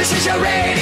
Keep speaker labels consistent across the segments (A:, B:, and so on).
A: This is your radio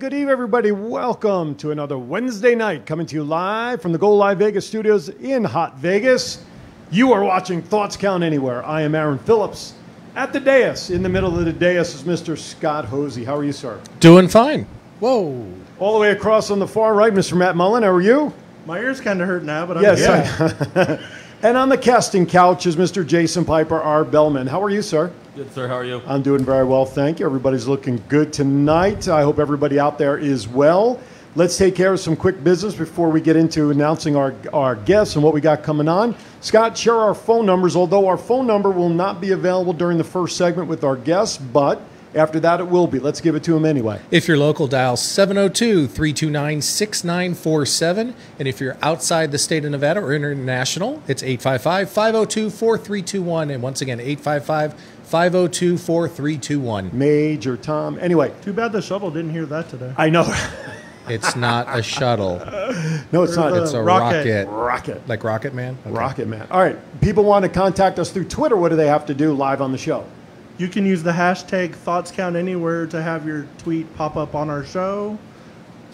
B: good evening, everybody. Welcome to another Wednesday night coming to you live from the Go Live Vegas studios in Hot Vegas. You are watching Thoughts Count Anywhere. I am Aaron Phillips. At the dais, in the middle of the dais, is Mr. Scott Hosey. How are you, sir?
C: Doing fine. Whoa.
B: All the way across on the far right, Mr. Matt Mullen. How are you?
D: My ears kind of hurt now, but I'm
B: Yes.
D: good.
B: And on the casting couch is Mr. Jason Piper R. Bellman. How are you, sir?
E: Good, sir. How are you?
B: I'm doing very well, thank you. Everybody's looking good tonight. I hope everybody out there is well. Let's take care of some quick business before we get into announcing our, our guests and what we got coming on. Scott, share our phone numbers, although our phone number will not be available during the first segment with our guests, but after that it will be. Let's give it to them anyway.
C: If you're local, dial 702 329 6947. And if you're outside the state of Nevada or international, it's 855 502 4321. And once again, 855 502 4321.
B: Major Tom. Anyway,
D: Too bad the shuttle didn't hear that today.
B: I know.
C: It's not a shuttle,
B: no, it's not. It's
C: it's a
D: Rocket.
C: rocket.
B: Rocket.
C: Like Rocket Man? Okay.
B: Rocket Man. All right. People want to contact us through Twitter. What do they have to do live on the show?
D: You can use the hashtag Thoughts Count Anywhere to have your tweet pop up on our show,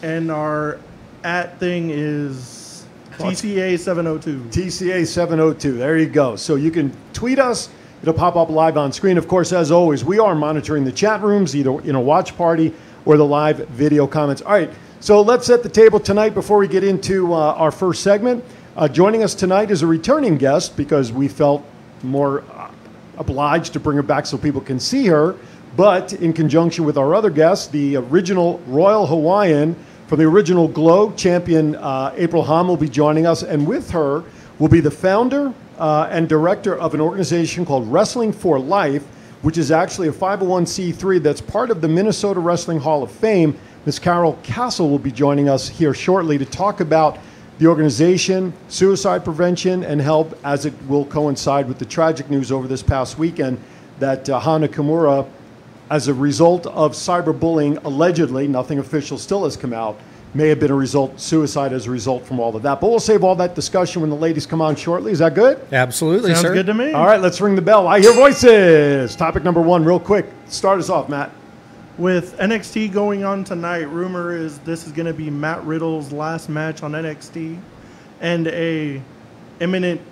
D: and our at thing is TCA seven hundred two.
B: TCA 702. There you go. So you can tweet us. It'll pop up live on screen. Of course, as always, we are monitoring the chat rooms, either in a watch party or the live video comments. All right. So let's set the table tonight before we get into uh, our first segment. Uh, joining us tonight is a returning guest because we felt more obliged to bring her back so people can see her. But in conjunction with our other guests, the original Royal Hawaiian from the original Glow champion, uh, April Hahn, will be joining us. And with her will be the founder uh, and director of an organization called Wrestling for Life, which is actually a 501c3 that's part of the Minnesota Wrestling Hall of Fame. Ms. Carol Castle will be joining us here shortly to talk about the organization, suicide prevention, and help as it will coincide with the tragic news over this past weekend that uh, Hana Kimura, as a result of cyberbullying, allegedly, nothing official still has come out, may have been a result, suicide as a result from all of that. But we'll save all that discussion when the ladies come on shortly. Is that good?
C: Absolutely,
D: Sounds
C: sir.
D: good to me.
B: All right, let's ring the bell. I hear voices. Topic number one, real quick. Start us off, Matt.
D: With NXT going on tonight, rumor is this is going to be Matt Riddle's last match on NXT, and a imminent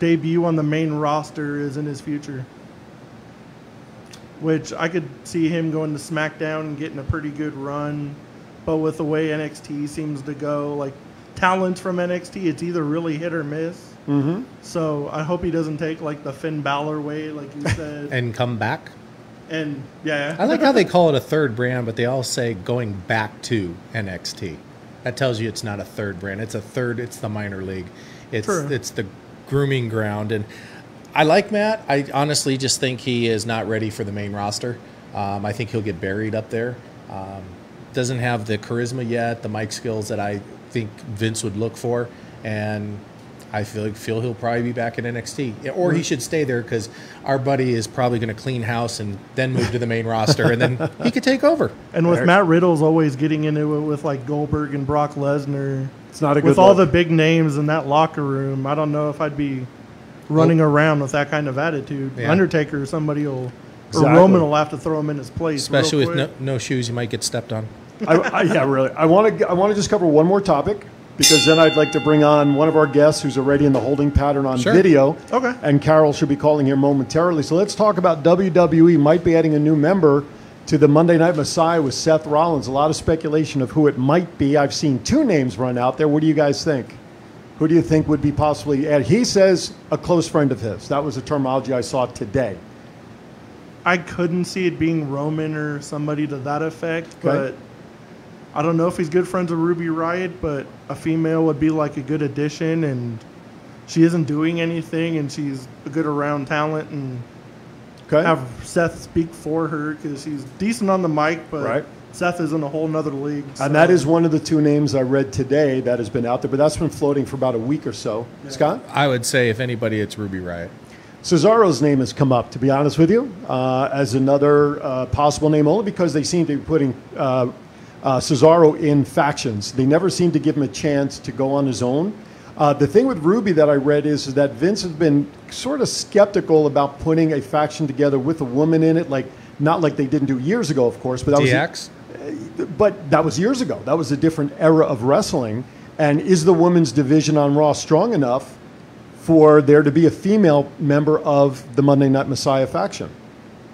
D: debut on the main roster is in his future. Which I could see him going to SmackDown and getting a pretty good run, but with the way NXT seems to go, like talents from NXT, it's either really hit or miss. Mm-hmm. So I hope he doesn't take like the Finn Balor way, like you said.
C: And come back.
D: And yeah,
C: I like how they call it a third brand, but they all say going back to NXT. That tells you it's not a third brand. It's a third. It's the minor league. It's
D: True.
C: it's the grooming ground. And I like Matt. I honestly just think he is not ready for the main roster. Um, I think he'll get buried up there. Um, doesn't have the charisma yet, the mic skills that I think Vince would look for, and I feel feel he'll probably be back in NXT, or he should stay there because our buddy is probably going to clean house and then move to the main roster, and then he could take over.
D: and with Matt Riddle's always getting into it with like Goldberg and Brock Lesnar.
B: It's not a good
D: with all the big names in that locker room. I don't know if I'd be running around with that kind of attitude.
C: Yeah.
D: Undertaker or somebody will,
B: Exactly.
D: or Roman will have to throw him in his place.
C: Especially
D: real
C: with no, no shoes, you might get stepped on.
B: I, I, yeah, really. I want to. I want to just cover one more topic because then I'd like to bring on one of our guests who's already in the holding pattern on
C: Sure.
B: video.
D: Okay.
B: And Carol should be calling here momentarily. So let's talk about WWE might be adding a new member to the Monday Night Messiah with Seth Rollins. A lot of speculation of who it might be. I've seen two names run out there. What do you guys think? Who do you think would be possibly added? He says a close friend of his. That was the terminology I saw today.
D: I couldn't see it being Roman or somebody to that effect,
B: Okay.
D: but I don't know if he's good friends with Ruby Riot, but a female would be like a good addition, and she isn't doing anything, and she's a good around talent, and
B: Okay.
D: have Seth speak for her because she's decent on the mic, but
B: Right.
D: Seth is in a whole nother league. so-
B: And that is one of the two names I read today that has been out there, but that's been floating for about a week or so. Scott?
C: I would say, if anybody, it's Ruby Riot.
B: Cesaro's name has come up, to be honest with you, uh, as another uh, possible name, only because they seem to be putting uh, uh, Cesaro in factions. They never seem to give him a chance to go on his own. Uh, the thing with Ruby that I read is, is that Vince has been sort of skeptical about putting a faction together with a woman in it, like not like they didn't do years ago, of course, but that was but that was years ago. That was a different era of wrestling. And is the women's division on Raw strong enough for there to be a female member of the Monday Night Messiah faction?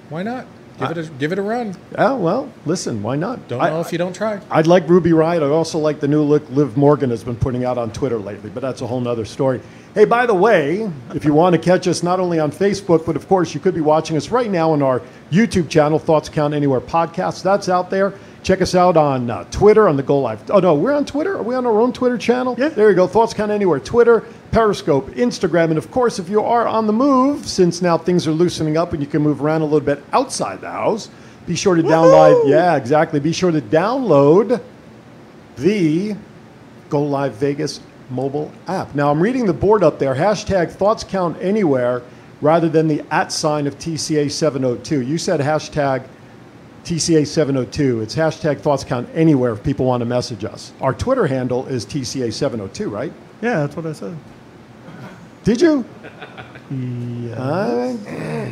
C: Why not? Give it a give it a run.
B: Yeah, well, listen, why not?
C: Don't
B: I-
C: know if you don't try.
B: I'd like Ruby Riot. I also like the new look Liv Morgan has been putting out on Twitter lately, but that's a whole nother story. Hey, by the way, if you want to catch us not only on Facebook, but of course you could be watching us right now on our YouTube channel, Thoughts Count Anywhere podcast. That's out there. Check us out on uh, Twitter on the Go Live. Oh no, we're on Twitter. Are we on our own Twitter channel?
D: Yeah.
B: There you go. Thoughts Count Anywhere. Twitter, Periscope, Instagram, and of course, if you are on the move, since now things are loosening up and you can move around a little bit outside the house, be sure to download. Yeah, exactly. Be sure to download the Go Live Vegas mobile app. Now I'm reading the board up there. Hashtag thoughts count anywhere rather than the at sign of TCA 702. You said hashtag TCA 702. It's hashtag thoughts count anywhere if people want to message us. Our Twitter handle is TCA 702, right?
D: Yeah, that's what I said.
B: Did you?
D: Yeah.
B: Uh,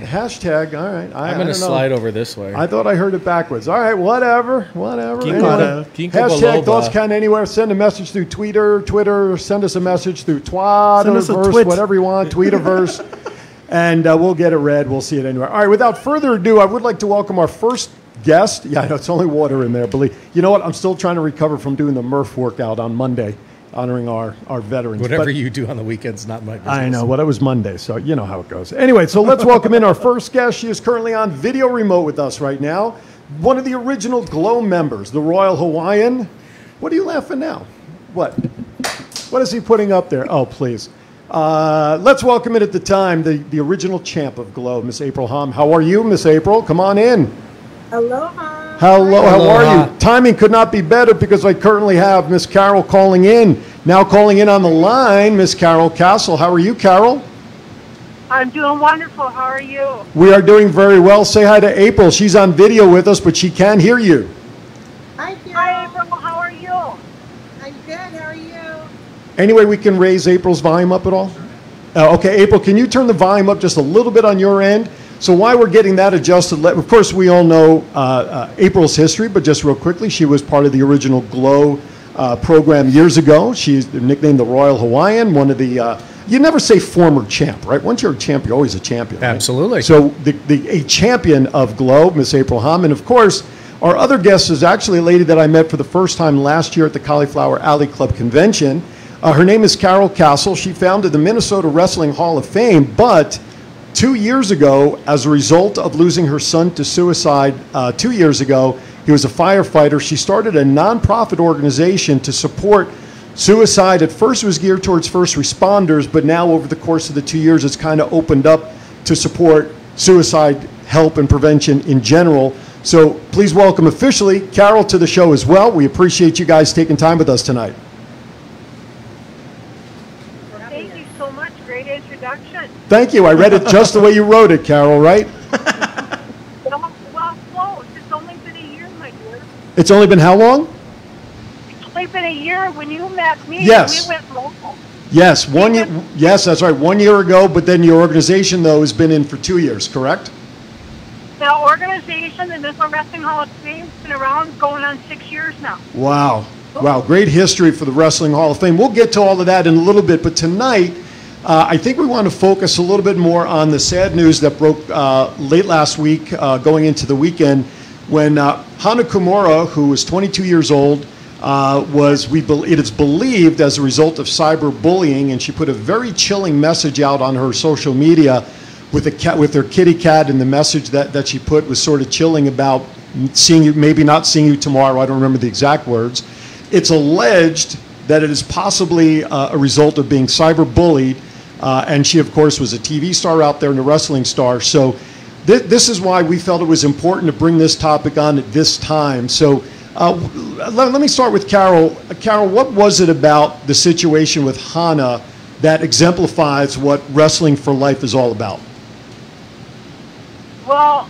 B: hashtag. All right. I,
C: I'm going to slide over this way.
B: I thought I heard it backwards. All right, whatever, whatever.
C: Ginkgo-
B: Anyway,
C: Ginkgo
B: hashtag
C: biloba.
B: thoughts count anywhere. Send a message through Twitter, Twitter. Send us a message through
D: Send us a
B: Twitterverse, whatever you want, Tweetiverse, and uh, we'll get it read. We'll see it anywhere. All right. Without further ado, I would like to welcome our first guest. Yeah, I know it's only water in there. Believe you know what? I'm still trying to recover from doing the Murph workout on Monday, honoring our our veterans.
C: Whatever
B: But-
C: you do on the weekends, not my business.
B: I know. Well, it was Monday, so you know how it goes. Anyway, so let's welcome in our first guest. She is currently on video remote with us right now. One of the original Glow members, the Royal Hawaiian. What are you laughing now? What? What is he putting up there? Oh, please. Uh, let's welcome in at the time the, the original champ of Glow, Miss April Hom. How are you, Miss April? Come on in.
F: Aloha.
B: Hello, how are you? Timing could not be better because I currently have Miss Carol calling in. Now calling in on the line, Miss Carol Castle. How are you, Carol?
F: I'm doing wonderful. How are you?
B: We are doing very well. Say hi to April. She's on video with us, but she can hear you.
E: Hi, Carol.
F: Hi, April. How are you?
E: I'm good. How are you?
B: Any way we can raise April's volume up at all? Uh, okay, April, can you turn the volume up just a little bit on your end? So while we're getting that adjusted, of course, we all know uh, uh, April's history, but just real quickly, she was part of the original Glow uh, program years ago. She's nicknamed the Royal Hawaiian, one of the, uh, you never say former champ, right? Once you're a champ, you're always a champion. right?
C: Absolutely.
B: So the, the, a champion of Glow, Miss April Hom, and of course, our other guest is actually a lady that I met for the first time last year at the Cauliflower Alley Club convention. Uh, her name is Carol Castle. She founded the Minnesota Wrestling Hall of Fame, but two years ago, as a result of losing her son to suicide uh, two years ago, he was a firefighter. She started a nonprofit organization to support suicide. At first, it was geared towards first responders, but now, over the course of the two years, it's kind of opened up to support suicide help and prevention in general. So, please welcome officially Carol to the show as well. We appreciate you guys taking time with us tonight.
F: Thank you so much. Great introduction.
B: Thank you. I read it just the way you wrote it, Carol, right?
F: Well, well, close. It's only been a year, my dear.
B: It's only been how long?
F: It's only been a year when you met me.
B: Yes.
F: We went local.
B: Yes, one year. Yes, that's right. One year ago, but then your organization though has been in for two years, correct?
F: The organization, the Missile Wrestling Hall of Fame, has been around going on six years now.
B: Wow, wow, great history for the Wrestling Hall of Fame. We'll get to all of that in a little bit, but tonight, uh, I think we want to focus a little bit more on the sad news that broke uh, late last week, uh, going into the weekend, when uh, Hana Kimura, who was 22 years old, uh, was we bel it is believed as a result of cyberbullying, and she put a very chilling message out on her social media with a cat with her kitty cat, and the message that, that she put was sort of chilling about seeing you, maybe not seeing you tomorrow. I don't remember the exact words. It's alleged that it is possibly uh, a result of being cyberbullied, uh, and she, of course, was a TV star out there and a wrestling star. So. Th- This is why we felt it was important to bring this topic on at this time. So, uh, let, let me start with Carol. Uh, Carol, what was it about the situation with Hana that exemplifies what Wrestling for Life is all about?
F: Well,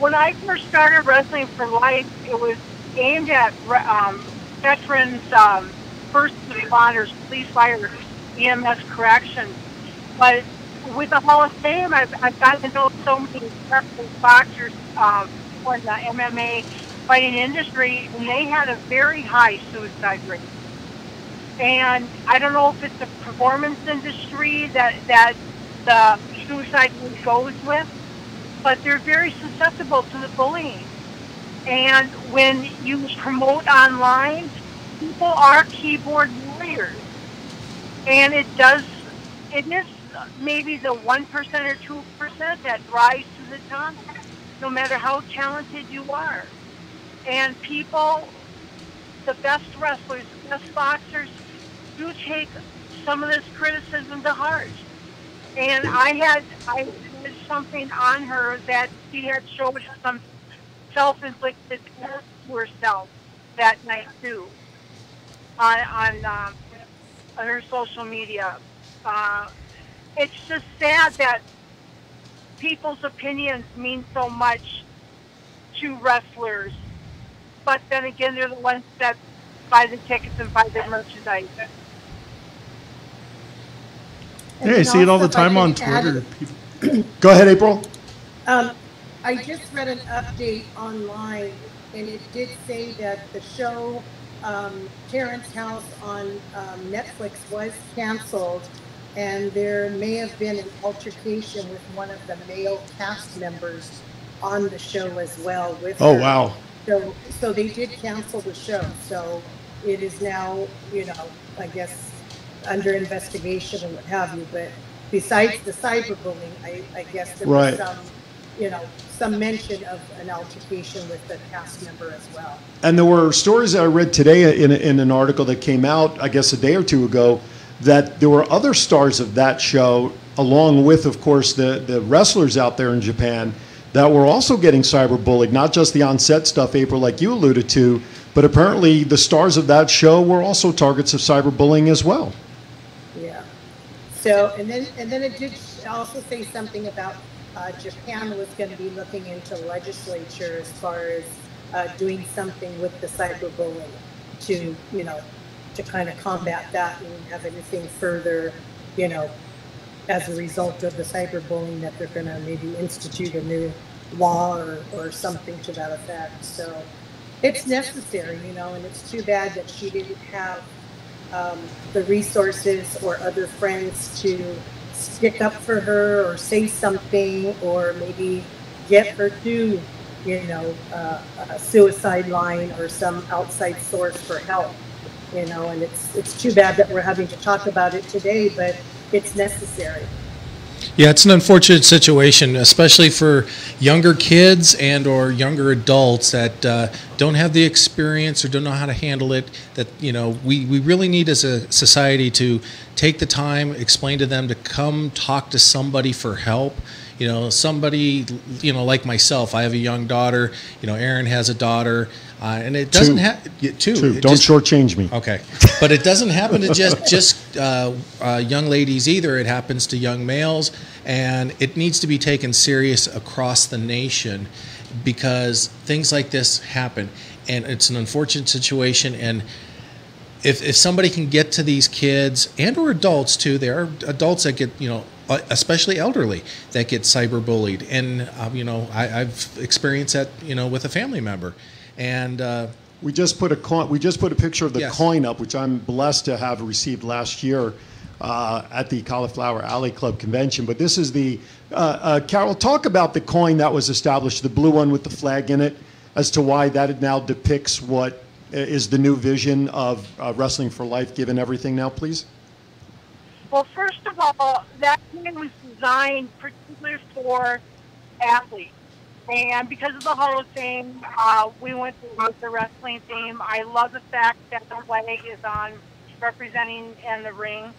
F: when I first started Wrestling for Life, it was aimed at um, veterans, um, first responders, police, fire, EMS, corrections. But with the Hall of Fame, I've, I've gotten to know so many boxers um, in the MMA fighting industry, and they had a very high suicide rate. And I don't know if it's the performance industry that that the suicide rate goes with, but they're very susceptible to the bullying. And when you promote online, people are keyboard warriors. And it does, it is maybe the 1% or 2% that rise to the top, no matter how talented you are. And people, the best wrestlers, the best boxers, do take some of this criticism to heart. And I had I did something on her that she had showed some self-inflicted to herself that night too, on on, um, on her social media. Uh, it's just sad that people's opinions mean so much to wrestlers, but then again, they're the ones that buy the tickets and buy the merchandise.
E: And
D: Yeah, I see it all the
E: also, if I
D: time on
E: could add-
D: Twitter. People-
B: Go ahead, April.
E: Um, I just read an update online, and it did say that the show um, Terrace House on um, Netflix was canceled, and there may have been an altercation with one of the male cast members on the show as well. With
B: Oh
E: her.
B: wow.
E: So, so they did cancel the show. So it is now, you know, I guess under investigation and what have you. But besides the cyberbullying, I, I guess there
B: Right.
E: was some, you know, some mention of an altercation with the cast member as well.
B: And there were stories that I read today in, in an article that came out, I guess, a day or two ago, that there were other stars of that show, along with, of course, the, the wrestlers out there in Japan, that were also getting cyberbullied. Not just the on-set stuff, April, like you alluded to, but apparently the stars of that show were also targets of cyberbullying as well.
E: Yeah. So, and then, and then it did also say something about uh, Japan was going to be looking into legislature as far as uh, doing something with the cyberbullying to, you know, to kind of combat that and have anything further, you know, as a result of the cyberbullying that they're going to maybe institute a new law or, or something to that effect. So it's necessary, you know, and it's too bad that she didn't have um, the resources or other friends to stick up for her or say something or maybe get her to, you know, uh, a suicide line or some outside source for help. You know, and it's it's too bad that we're having to talk about it today, but it's necessary.
C: Yeah, it's an unfortunate situation, especially for younger kids and or younger adults that uh, don't have the experience or don't know how to handle it. That you know, we, we really need as a society to take the time, explain to them to come talk to somebody for help. You know, somebody, you know, like myself. I have a young daughter. You know, Aaron has a daughter, uh, and it doesn't have two.
B: Don't
C: just-
B: shortchange me.
C: Okay, but it doesn't happen to just just uh, uh, young ladies either. It happens to young males, and it needs to be taken serious across the nation because things like this happen, and it's an unfortunate situation. And if if somebody can get to these kids and or adults too, there are adults that get you know. uh, Especially elderly that get cyberbullied, and um, you know I, I've experienced that you know with a family member, and uh,
B: We just put a coin, we just put a picture of the
C: Yes.
B: coin up, which I'm blessed to have received last year uh, at the Cauliflower Alley Club convention. But this is the uh, uh, Carol. Talk about the coin that was established, the blue one with the flag in it, as to why that now depicts what is the new vision of uh, wrestling for life, given everything now, please.
F: Well, first of all, that coin was designed particularly for athletes. And because of the Hall of Fame, uh, we went with the wrestling theme. I love the fact that the flag is on representing in the ring.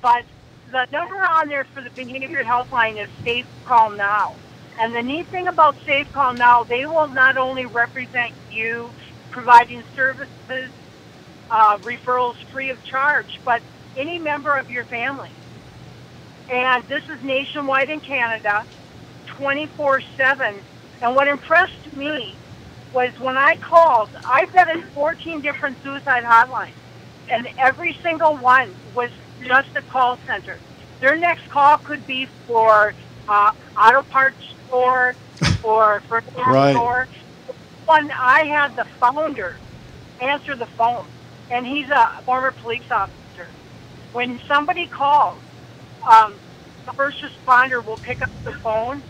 F: But the number on there for the behavior helpline is Safe Call Now. And the neat thing about Safe Call Now, they will not only represent you providing services, uh, referrals free of charge, but any member of your family. And this is nationwide in Canada, 24 7. And what impressed me was when I called, I've been in 14 different suicide hotlines, and every single one was just a call center. Their next call could be for uh, auto parts store or for a
B: Right.
F: store. One, I had the founder answer the phone, and he's a former police officer. When somebody calls, um, the first responder will pick up the phone.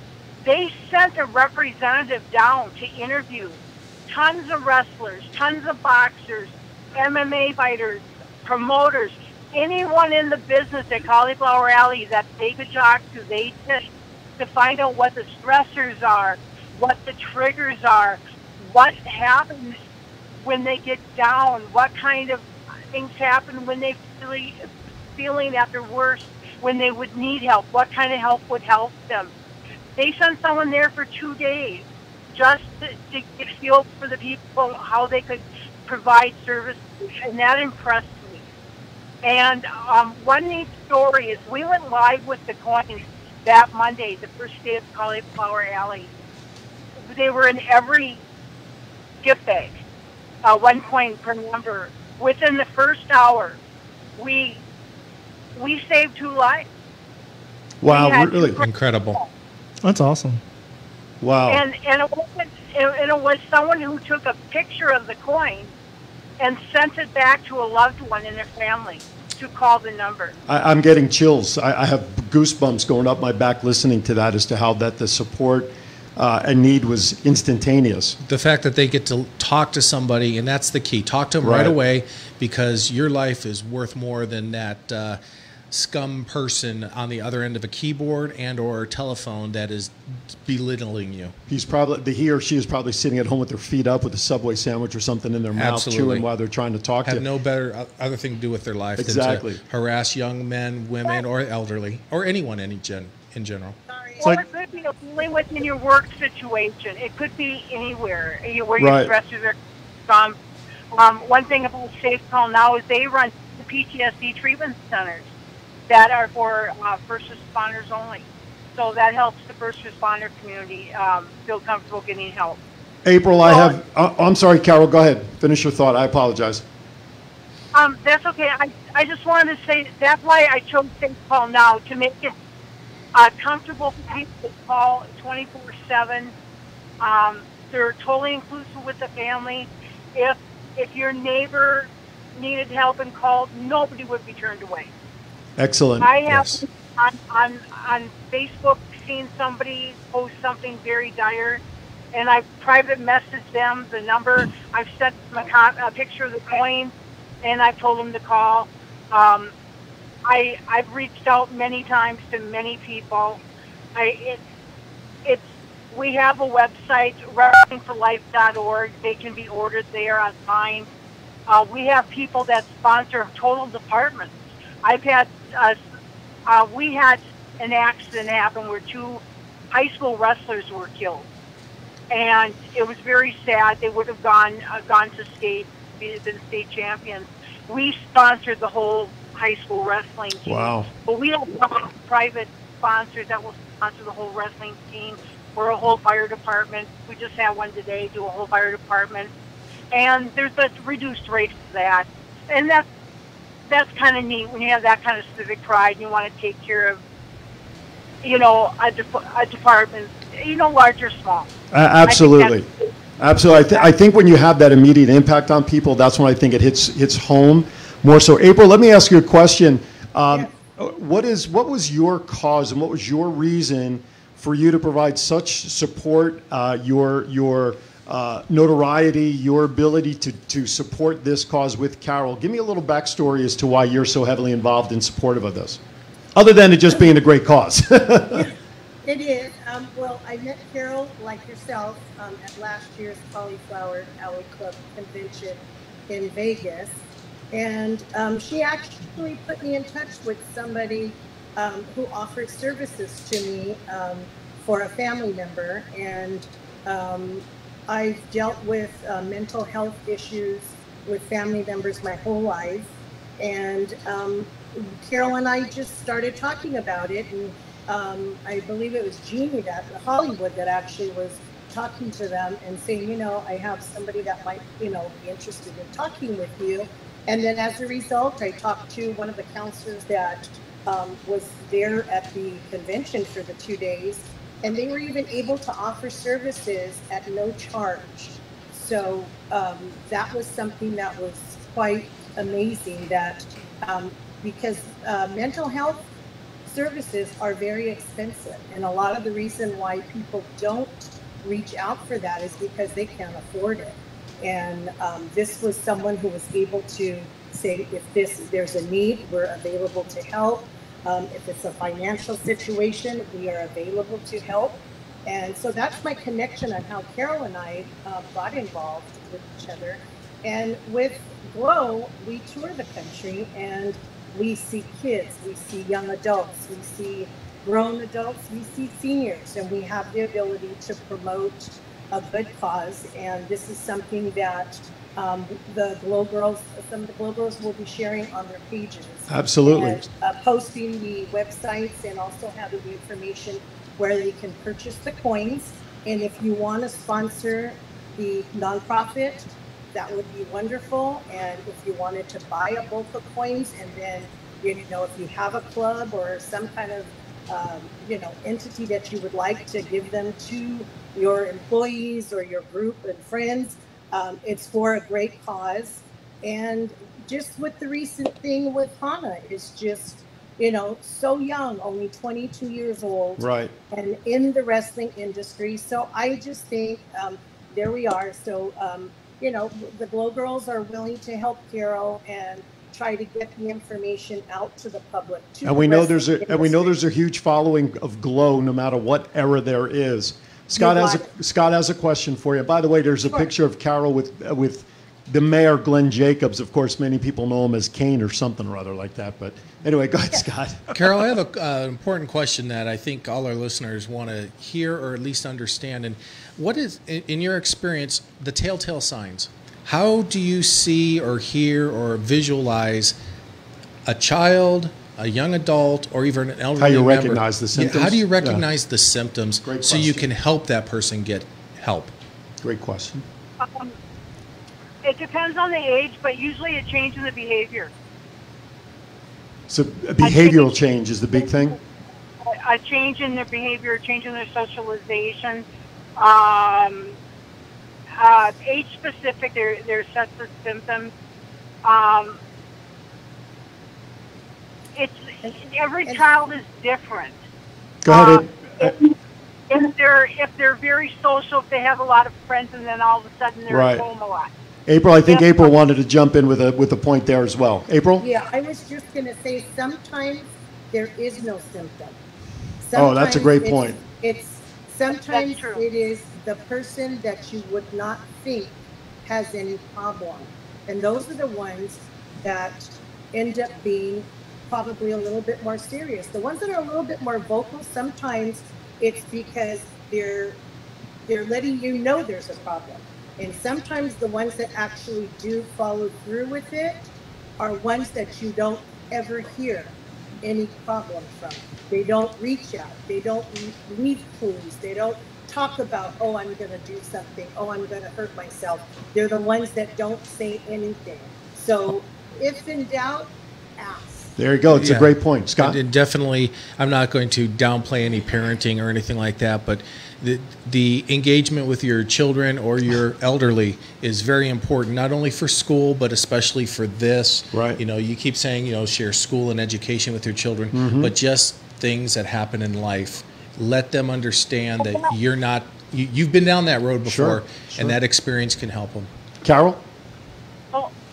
F: They sent a representative down to interview tons of wrestlers, tons of boxers, MMA fighters, promoters, anyone in the business at Cauliflower Alley that they could talk to. They did to find out what the stressors are, what the triggers are, what happens when they get down, what kind of things happen when they really feeling at their worst, when they would need help, what kind of help would help them. They sent someone there for two days just to, to get a feel for the people, how they could provide services, and that impressed me. And um, one neat story is we went live with the coins that Monday, the first day of Cauliflower Alley. They were in every gift bag, uh, one coin per number. Within the first hour, we we saved two lives.
B: Wow, really?
C: incredible.
D: That's awesome.
B: Wow.
F: And and it wasn't, and it was someone who took a picture of the coin and sent it back to a loved one in their family to call the number.
B: I, I'm getting chills. I, I have goosebumps going up my back listening to that as to how that the support uh, and need was instantaneous.
C: the fact that they get to talk to somebody and that's the key talk to them right,
B: Right.
C: away because your life is worth more than that uh, scum person on the other end of a keyboard and or telephone that is belittling you
B: He's probably the he or she is probably sitting at home with their feet up with a subway sandwich or something in their mouth,
C: Absolutely.
B: chewing while they're trying to talk to
C: have
B: you.
C: no better o- other thing to do with their life
B: Exactly.
C: than to harass young men women or elderly or anyone in gen in general
F: Well,
D: like-
F: it could be only within your work situation. It could be anywhere eh, where
B: Right.
F: your stressors are from. Um, one thing about Safe Call now is they run the PTSD treatment centers that are for uh, first responders only. So that helps the first responder community um, feel comfortable getting help.
B: April, I have. Uh, I'm sorry, Carol. Go ahead. Finish your thought. I apologize.
F: Um, that's okay. I, I just wanted to say that's why I chose Safe Call now to make it uh, comfortable for people to call 24 7. Um, they're totally inclusive with the family. If if your neighbor needed help and called, nobody would be turned away.
B: Excellent.
F: I have
C: Yes.
F: on, on on Facebook seen somebody post something very dire, and I've private messaged them the number. I've sent them a, a picture of the coin, and I've told them to call. Um, I I've reached out many times to many people. I it's it's we have a website wrestlingforlife.org. They can be ordered there online. Uh, we have people that sponsor total departments. I've had uh, uh, we had an accident happen where two high school wrestlers were killed, and it was very sad. They would have gone uh, gone to state, been state champions. We sponsored the whole high school wrestling team.
B: Wow.
F: But we have private sponsors that will sponsor the whole wrestling team. We're a whole fire department. We just had one today, do a whole fire department. And there's a reduced rate for that. And that's, that's kind of neat when you have that kind of civic pride and you want to take care of, you know, a, de- a department, you know, large or small.
B: Uh, absolutely. Absolutely. I, th- I think when you have that immediate impact on people, that's when I think it hits hits home more so. April, let me ask you a question. Um, What is what was your cause and what was your reason for you to provide such support, uh, your your uh, notoriety, your ability to, to support this cause with Carol? Give me a little backstory as to why you're so heavily involved and supportive of this, other than it just being a great cause.
E: It is. Um, well, I met Carol, like yourself, um, at last year's Cauliflower Alley Club convention in Vegas. And um, she actually put me in touch with somebody um, who offered services to me um, for a family member. And um, I've dealt with uh, mental health issues with family members my whole life. And um, Carol and I just started talking about it. And um, I believe it was Jeannie that Hollywood that actually was talking to them and saying, you know, I have somebody that might, you know, be interested in talking with you. And then as a result, I talked to one of the counselors that um, was there at the convention for the two days, and they were even able to offer services at no charge. So um, that was something that was quite amazing. That um, because uh, mental health services are very expensive, and a lot of the reason why people don't reach out for that is because they can't afford it. And um, this was someone who was able to say, if this there's a need, we're available to help. Um, if it's a financial situation, we are available to help. And so that's my connection on how Carol and I uh, got involved with each other. And with Glow, we tour the country and we see kids, we see young adults, we see grown adults, we see seniors, and we have the ability to promote a good cause. And this is something that um, the Glow Girls, some of the Glow Girls will be sharing on their pages.
B: Absolutely.
E: And, uh, posting the websites and also having the information where they can purchase the coins. And if you want to sponsor the nonprofit, that would be wonderful. And if you wanted to buy a bulk of coins, and then you know if you have a club or some kind of um, you know entity that you would like to give them to your employees or your group and friends, um, it's for a great cause. And just with the recent thing with Hana is just you know so young, only 22 years old
B: right.
E: and in the wrestling industry. So I just think um, there we are. So um, you know, the Glow Girls are willing to help Carol and try to get the information out to the public. To
B: And
E: the
B: we know there's a
E: wrestling
B: and we know there's a huge following of Glow, no matter what era there is. Scott has a Scott has a question for you. By the way, there's a
E: Sure.
B: picture of Carol with uh, with the mayor Glenn Jacobs. Of course, many people know him as Kane or something or other like that. But anyway, go ahead, Scott.
C: Carol, I have an uh, important question that I think all our listeners want to hear or at least understand. And what is, in, in your experience, the telltale signs? How do you see or hear or visualize a child, a young adult, or even an elderly
B: How you
C: member?
B: recognize the
C: Yeah, how do you
B: Yeah.
C: recognize the symptoms
B: Great
C: so you can help that person get help?
B: Great question.
F: Um, it depends on the age, but usually a change in the behavior.
B: So a behavioral change is the big thing.
F: A change in their behavior, a change in their socialization. Um, uh, age specific, there, there's sets of symptoms. Um, it's every child is different.
B: Go ahead.
F: Um, if, if they're if they're very social, if they have a lot of friends, and then all of a sudden they're
B: Right.
F: at home a lot.
B: April, I think
F: Yeah.
B: April wanted to jump in with a with a point there as well. April.
E: Yeah, I was just gonna say, sometimes there is no symptom.
B: Oh, that's a great
E: it's-
B: point.
E: It's, sometimes it is the person that you would not think has any problem. And those are the ones that end up being probably a little bit more serious. The ones that are a little bit more vocal, sometimes it's because they're they're letting you know there's a problem. And sometimes the ones that actually do follow through with it are ones that you don't ever hear any problem from. They don't reach out. They don't leave clues. They don't talk about, oh, I'm going to do something. Oh, I'm going to hurt myself. They're the ones that don't say anything. So if in doubt, ask.
B: There you go. It's a great point, Scott.
C: And definitely, I'm not going to downplay any parenting or anything like that, but the, the engagement with your children or your elderly is very important, not only for school, but especially for this.
B: Right.
C: You know, you keep saying, you know, share school and education with your children,
B: Mm-hmm.
C: but just things that happen in life. Let them understand that you're not, you, you've been down that road
B: Sure,
C: before,
B: sure.
C: and that experience can help them.
B: Carol.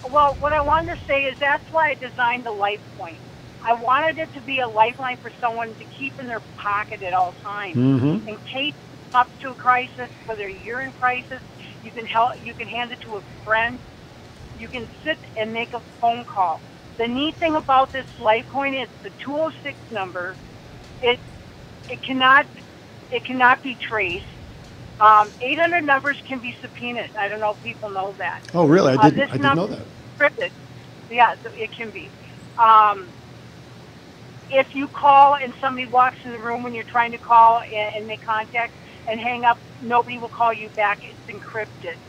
F: Well, what I wanted to say is that's why I designed the Life Point. I wanted it to be a lifeline for someone to keep in their pocket at all times.
B: Mhm.
F: In case up to a crisis, whether you're in crisis, you can help. You can hand it to a friend. You can sit and make a phone call. The neat thing about this Life Point is the 206 number. It it cannot it cannot be traced. Um, 800 numbers can be subpoenaed. I don't know if people know that.
B: Oh, really? I
F: Uh,
B: didn't.
F: this
B: I didn't know that.
F: Encrypted. Yeah, it can be. Um, if you call and somebody walks in the room when you're trying to call and, and make contact and hang up, nobody will call you back. It's encrypted.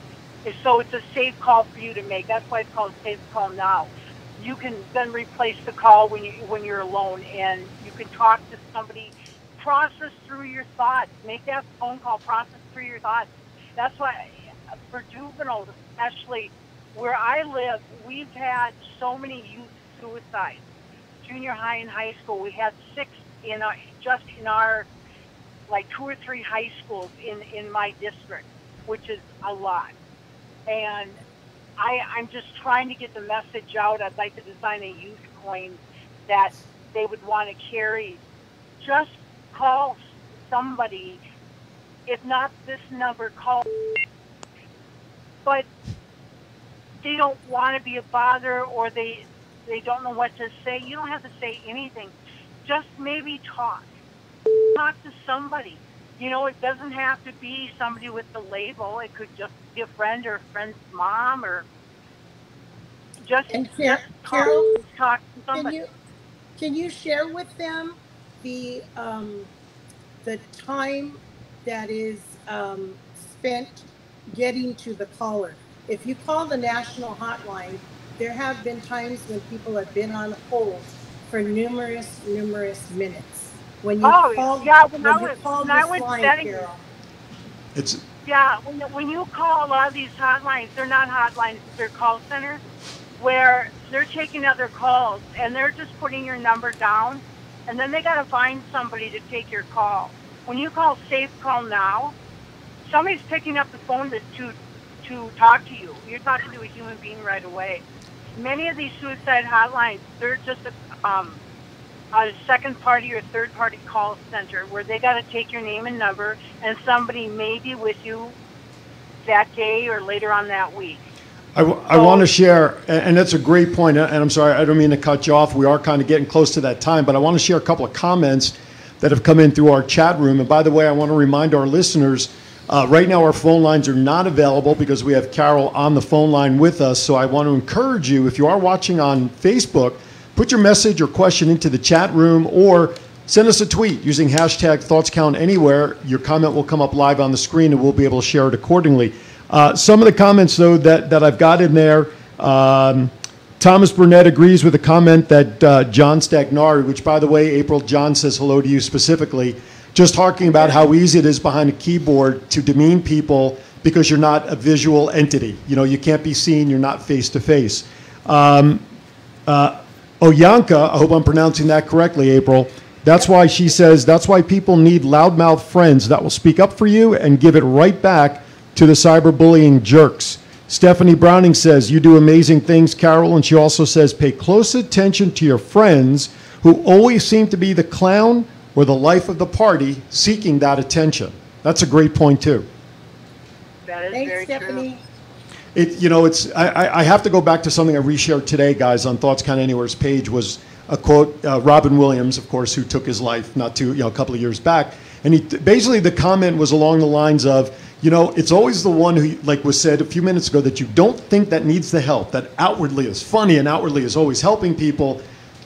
F: So it's a safe call for you to make. That's why it's called safe call now. You can then replace the call when you when you're alone, and you can talk to somebody. Process through your thoughts. Make that phone call. Process through your thoughts. That's why for juveniles, especially where I live, we've had so many youth suicides. Junior high and high school, we had six in our, just in our like two or three high schools in in my district, which is a lot. And I I'm just trying to get the message out. I'd like to design a youth coin that they would want to carry. Just call somebody. If not this number, call. But they don't want to be a bother or they they don't know what to say. You don't have to say anything. Just maybe talk. Talk to somebody. You know, it doesn't have to be somebody with the label. It could just be a friend or a friend's mom or just,
E: And Car-
F: just talk,
E: Carol,
F: talk to
E: Can you, can you share with them the, um, the time that is, um, spent getting to the caller? If you call the national hotline, there have been times when people have been on hold for numerous, numerous minutes. When you
F: Oh,
E: call,
F: yeah, when I
E: when you
F: was-
E: call
F: when I was
E: line,
F: setting-
E: Carol,
B: It's
F: Yeah, when, when you call a lot of these hotlines, they're not hotlines, they're call centers where they're taking other calls and they're just putting your number down and then they got to find somebody to take your call. When you call Safe Call Now, somebody's picking up the phone to, to, to talk to you. You're talking to a human being right away. Many of these suicide hotlines, they're just a, um, a second party or third party call center where they got to take your name and number and somebody may be with you that day or later on that week.
B: I, want to share, and that's a great point, and I'm sorry, I don't mean to cut you off. We are kind of getting close to that time, but I want to share a couple of comments that have come in through our chat room. And by the way, I want to remind our listeners, uh, right now our phone lines are not available because we have Carol on the phone line with us. So I want to encourage you, if you are watching on Facebook, put your message or question into the chat room or send us a tweet using hashtag ThoughtsCountAnywhere. Your comment will come up live on the screen and we'll be able to share it accordingly. Uh, some of the comments, though, that, that I've got in there, um, Thomas Burnett agrees with the comment that uh, John Stagnari, which, by the way, April John says hello to you specifically, just talking about how easy it is behind a keyboard to demean people because you're not a visual entity. You know, you can't be seen, you're not face to face. Um, uh, Oyanka, I hope I'm pronouncing that correctly, April. That's why she says that's why people need loudmouth friends that will speak up for you and give it right back to the cyberbullying jerks. Stephanie Browning says, You do amazing things, Carol. And she also says, Pay close attention to your friends who always seem to be the clown or the life of the party seeking that attention. That's a great point, too.
F: That is
E: Thanks,
F: very
E: Stephanie.
F: true.
B: It, you know, it's. I, I- I have to go back to something I reshared today, guys, on Thoughts Count Anywhere's page was a quote. Uh, Robin Williams, of course, who took his life not too, you know, a couple of years back, and he basically the comment was along the lines of, you know, it's always the one who, like was said a few minutes ago, that you don't think that needs the help, that outwardly is funny and outwardly is always helping people.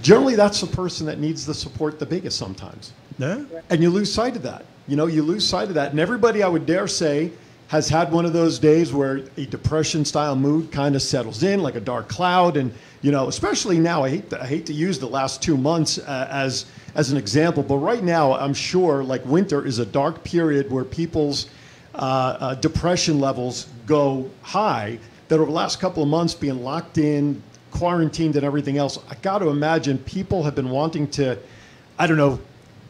B: Generally, that's the person that needs the support the biggest sometimes.
D: Yeah.
B: And you lose sight of that. You know, you lose sight of that. And everybody, I would dare say, has had one of those days where a depression style mood kind of settles in like a dark cloud. And, you know, especially now, I hate to, I hate to use the last two months uh, as, as an example, but right now, I'm sure like winter is a dark period where people's uh, uh, depression levels go high. That over the last couple of months, being locked in, quarantined, and everything else, I got to imagine people have been wanting to, I don't know,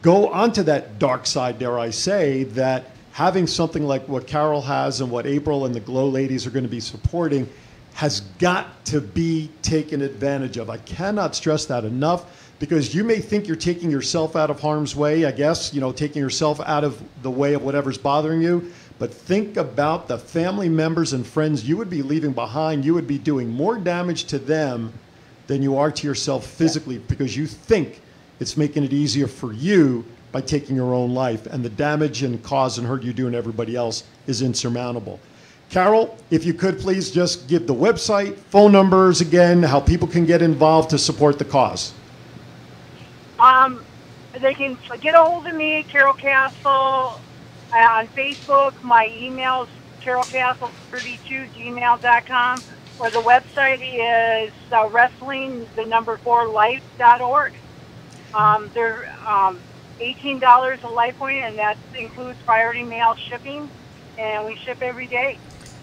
B: go onto that dark side, dare I say, that having something like what Carol has and what April and the Glow ladies are going to be supporting has got to be taken advantage of. I cannot stress that enough because you may think you're taking yourself out of harm's way, I guess, you know, taking yourself out of the way of whatever's bothering you. But think about the family members and friends you would be leaving behind. You would be doing more damage to them than you are to yourself physically because you think it's making it easier for you by taking your own life. And the damage and cause and hurt you do and everybody else is insurmountable. Carol, if you could please just give the website, phone numbers again, how people can get involved to support the cause.
F: Um, they can get a hold of me, Carol Castle, on Facebook. My email is carolcastle32 gmail.com, or the website is uh, wrestling the number four life.org. Um, they're um, $18 a life point, and that includes priority mail shipping, and we ship every day.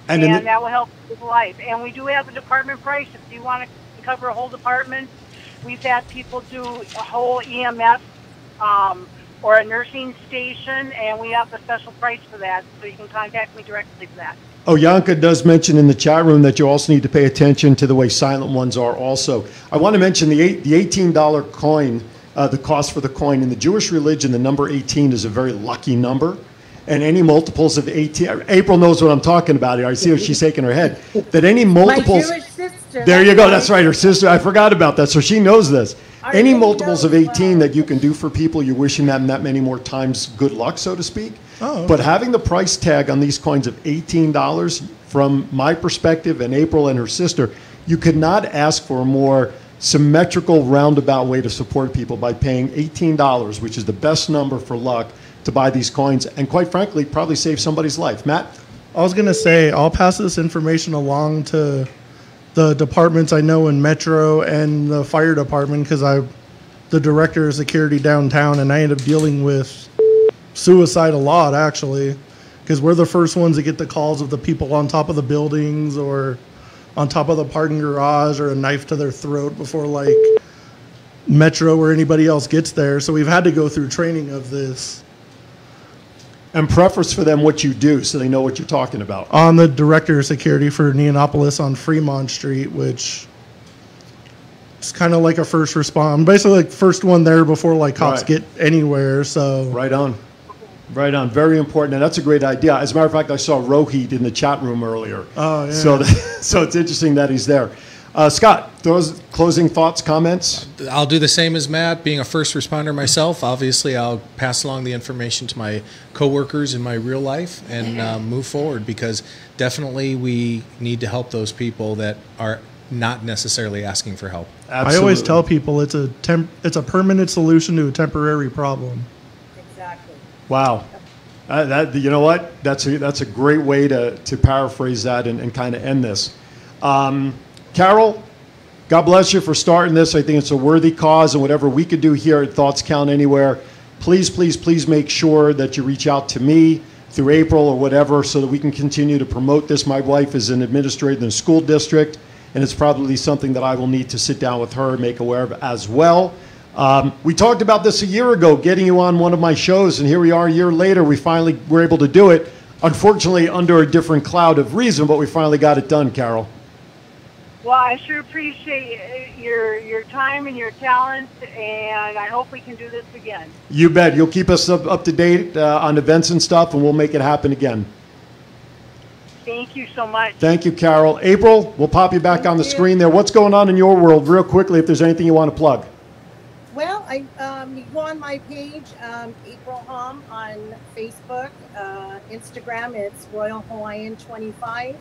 B: And
F: And,
B: the-
F: that will help with life. And we do have a department price if you want to cover a whole department. We've had people do a whole EMS um, or a nursing station, and we have a special price for that. So you can contact me directly for that.
B: Oh, Yanka does mention in the chat room that you also need to pay attention to the way silent ones are also. I want to mention the, eight, the $18 coin, uh, the cost for the coin. In the Jewish religion, the number 18 is a very lucky number. And any multiples of 18, April knows what I'm talking about here. I see her, she's shaking her head. That any multiples.
E: My
B: multiples.
E: Jewish sister.
B: There you go. That's right. Her sister. I forgot about that. So she knows this.
E: I
B: Any multiples of 18 that you can do for people, you're wishing them that many more times good luck, so to speak.
D: Oh, okay.
B: But having the price tag on these coins of $18, from my perspective and April and her sister, you could not ask for a more symmetrical, roundabout way to support people by paying $18, which is the best number for luck to buy these coins, and quite frankly, probably save somebody's life. Matt?
D: I was gonna say I'll pass this information along to the departments I know in Metro and the fire department because I, the director of security downtown, and I end up dealing with suicide a lot actually, because we're the first ones to get the calls of the people on top of the buildings or on top of the parking garage or a knife to their throat before like Metro or anybody else gets there. So we've had to go through training of this.
B: And preface for them what you do so they know what you're talking about.
D: on the director of security for Neonopolis on Fremont Street, which is kind of like a first response. I'm basically like first one there before like cops
B: Right.
D: get anywhere. So
B: Right on. Right on. Very important. And that's a great idea. As a matter of fact, I saw Rohit in the chat room earlier.
D: Oh, yeah.
B: So, so it's interesting that he's there. Uh, Scott, those closing thoughts, comments?
C: I'll do the same as Matt. Being a first responder myself, obviously, I'll pass along the information to my coworkers in my real life and uh, move forward because definitely we need to help those people that are not necessarily asking for help.
D: I always tell people it's a temp- it's a permanent solution to a temporary problem.
E: Exactly.
B: Wow. Uh, that, you know what? That's a, that's a great way to, to paraphrase that and, and kind of end this. Um, Carol, God bless you for starting this. I think it's a worthy cause, and whatever we could do here at Thoughts Count Anywhere, please, please, please make sure that you reach out to me through April or whatever so that we can continue to promote this. My wife is an administrator in the school district, and it's probably something that I will need to sit down with her and make aware of as well. Um, we talked about this a year ago, getting you on one of my shows, and here we are a year later. We finally were able to do it. unfortunately under a different cloud of reason, but we finally got it done, Carol.
F: Well, I sure appreciate uh, your your time and your talent, and I hope we can do this again.
B: You bet. You'll keep us up, up to date uh, on events and stuff, and we'll make it happen again.
F: Thank you so much.
B: Thank you, Carol. April, we'll pop you back on the
E: you.
B: screen there. What's going on in your world, real quickly, if there's anything you want to plug?
E: Well, I um, you go on my page, um, April Hom on Facebook, uh, Instagram. It's Royal Hawaiian 25.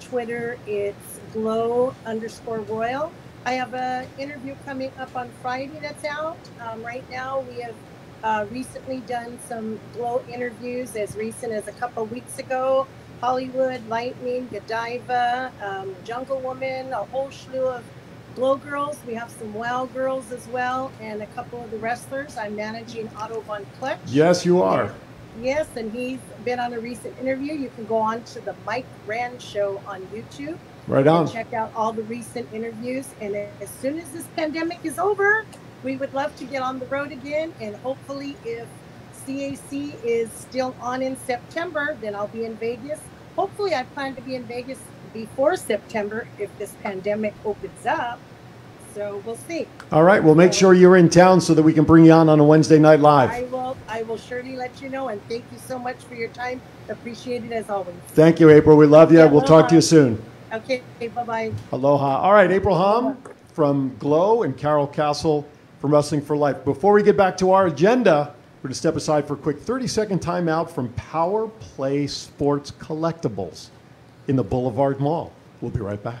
E: Twitter, it's Glow underscore Royal. I have an interview coming up on Friday that's out. Um, right now, we have uh, recently done some Glow interviews as recent as a couple weeks ago. Hollywood, Lightning, Godiva, um, Jungle Woman, a whole slew of Glow Girls. We have some Wow Girls as well, and a couple of the wrestlers. I'm managing Otto von Kletch.
B: Yes, you are.
E: Yes, and he's been on a recent interview. You can go on to the Mike Rand Show on YouTube
B: Right on.
E: check out all the recent interviews. And as soon as this pandemic is over, we would love to get on the road again. And hopefully, if CAC is still on in September, then I'll be in Vegas. Hopefully, I plan to be in Vegas before September if this pandemic opens up. So we'll see.
B: All right, we'll make sure you're in town so that we can bring you on on a Wednesday night live.
E: I will. I will surely let you know. And thank you so much for your time. Appreciate it as always.
B: Thank you, April. We love you.
E: Yeah,
B: We'll talk to you soon.
E: Okay. Bye bye.
B: Aloha. All right, April Hom from Glow and Carol Castle from Wrestling for Life. Before we get back to our agenda, we're going to step aside for a quick 30 second timeout from Power Play Sports Collectibles in the Boulevard Mall. We'll be right back.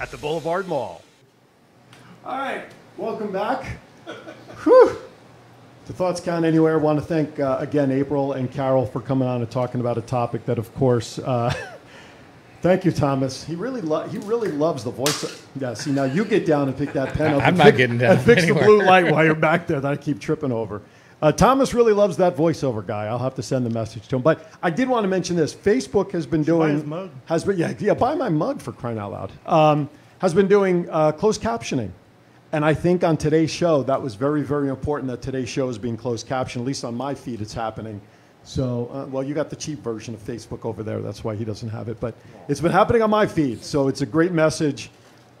B: at the Boulevard Mall. All right, welcome back. Whew. The Thoughts Count Anywhere. I want to thank uh, again April and Carol for coming on and talking about a topic that, of course, uh, thank you, Thomas. He really lo- he really loves the voice. Yeah, see now you get down and pick that pen up.
C: I'm
B: and
C: not
B: fix-
C: getting down
B: And fix
C: anywhere.
B: the blue light while you're back there that I keep tripping over. Uh, Thomas really loves that voiceover guy. I'll have to send the message to him. But I did want to mention this. Facebook has been
D: buy
B: doing
D: his mug.
B: has been yeah yeah buy my mug for crying out loud. Um, has been doing uh, closed captioning. And I think on today's show, that was very, very important that today's show is being closed captioned. At least on my feed, it's happening. So, uh, well, you got the cheap version of Facebook over there. That's why he doesn't have it. But it's been happening on my feed. So it's a great message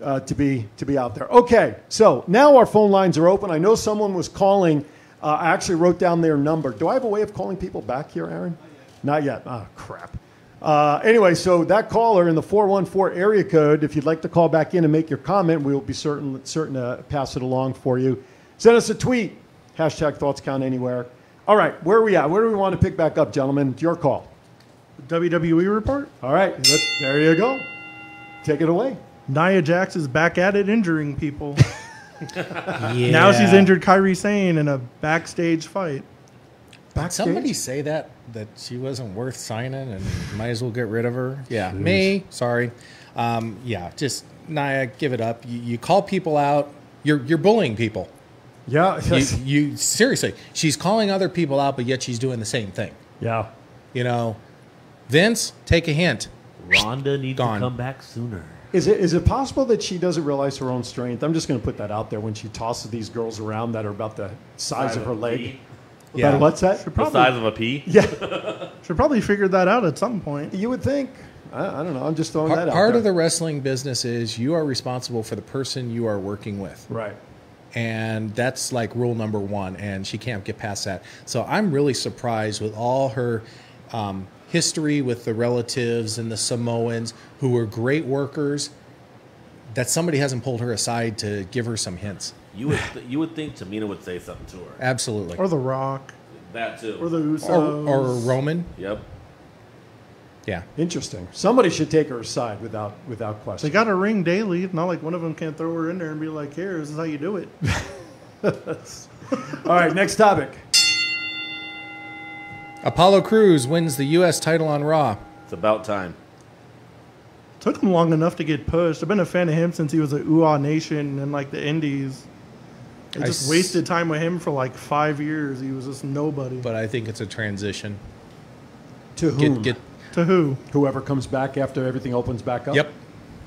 B: uh, to, be, to be out there. Okay, so now our phone lines are open. I know someone was calling. Uh, I actually wrote down their number. Do I have a way of calling people back here, Aaron? Not yet. Ah, crap. Uh, anyway, so that caller in the 414 area code, if you'd like to call back in and make your comment, we will be certain, certain to pass it along for you. Send us a tweet, hashtag thoughts count anywhere. All right, where are we at? Where do we want to pick back up, gentlemen? Your call.
D: WWE report.
B: All right, there you go. Take it away.
D: Nia Jax is back at it, injuring people.
C: Yeah.
D: Now she's injured Kairi Sane in a backstage fight.
C: Did somebody say that that she wasn't worth signing and might as well get rid of her? Yeah, me. Sorry. Um, yeah, just Naya, give it up. You, you call people out. You're you're bullying people.
B: Yeah,
C: You, you seriously. She's calling other people out, but yet she's doing the same thing.
B: yeah.
C: You know, Vince, take a hint.
G: Ronda needs
C: Gone.
G: to come back sooner.
B: Is it, is it possible that she doesn't realize her own strength? I'm just going to put that out there when she tosses these girls around that are about the size of her leg.
C: Yeah.
B: About what's that?
D: Should
G: The size of a pea.
B: Yeah,
D: should probably figure that out at some point.
B: you would think. I, I don't know. I'm just throwing
C: Part,
B: that out
C: part
B: there.
C: of the wrestling business is you are responsible for the person you are working with.
B: right.
C: and that's like rule number one and she can't get past that so i'm really surprised with all her um, history with the relatives and the samoans who were great workers that somebody hasn't pulled her aside to give her some hints
G: You would th- you would think Tamina would say something to her.
C: absolutely
D: Or The Rock.
G: That too.
D: Or the
C: or,
D: Usos.
C: or roman
G: yep.
C: yeah
B: Interesting. Somebody should take her aside without without question.
D: They got a ring daily. It's not like one of them can't throw her in there and be like, here, this is how you do it.
B: All right, next topic.
C: Apollo Crews wins the U.S. title on Raw.
G: It's about time.
D: Took him long enough to get pushed. I've been a fan of him since he was at Uhaa Nation and like the Indies. I
C: I
D: just
C: s-
D: wasted time with him for like five years. He was just nobody.
C: But I think it's a transition.
B: To whom?
C: Get, get
D: to who?
B: Whoever comes back after everything opens back up.
C: Yep.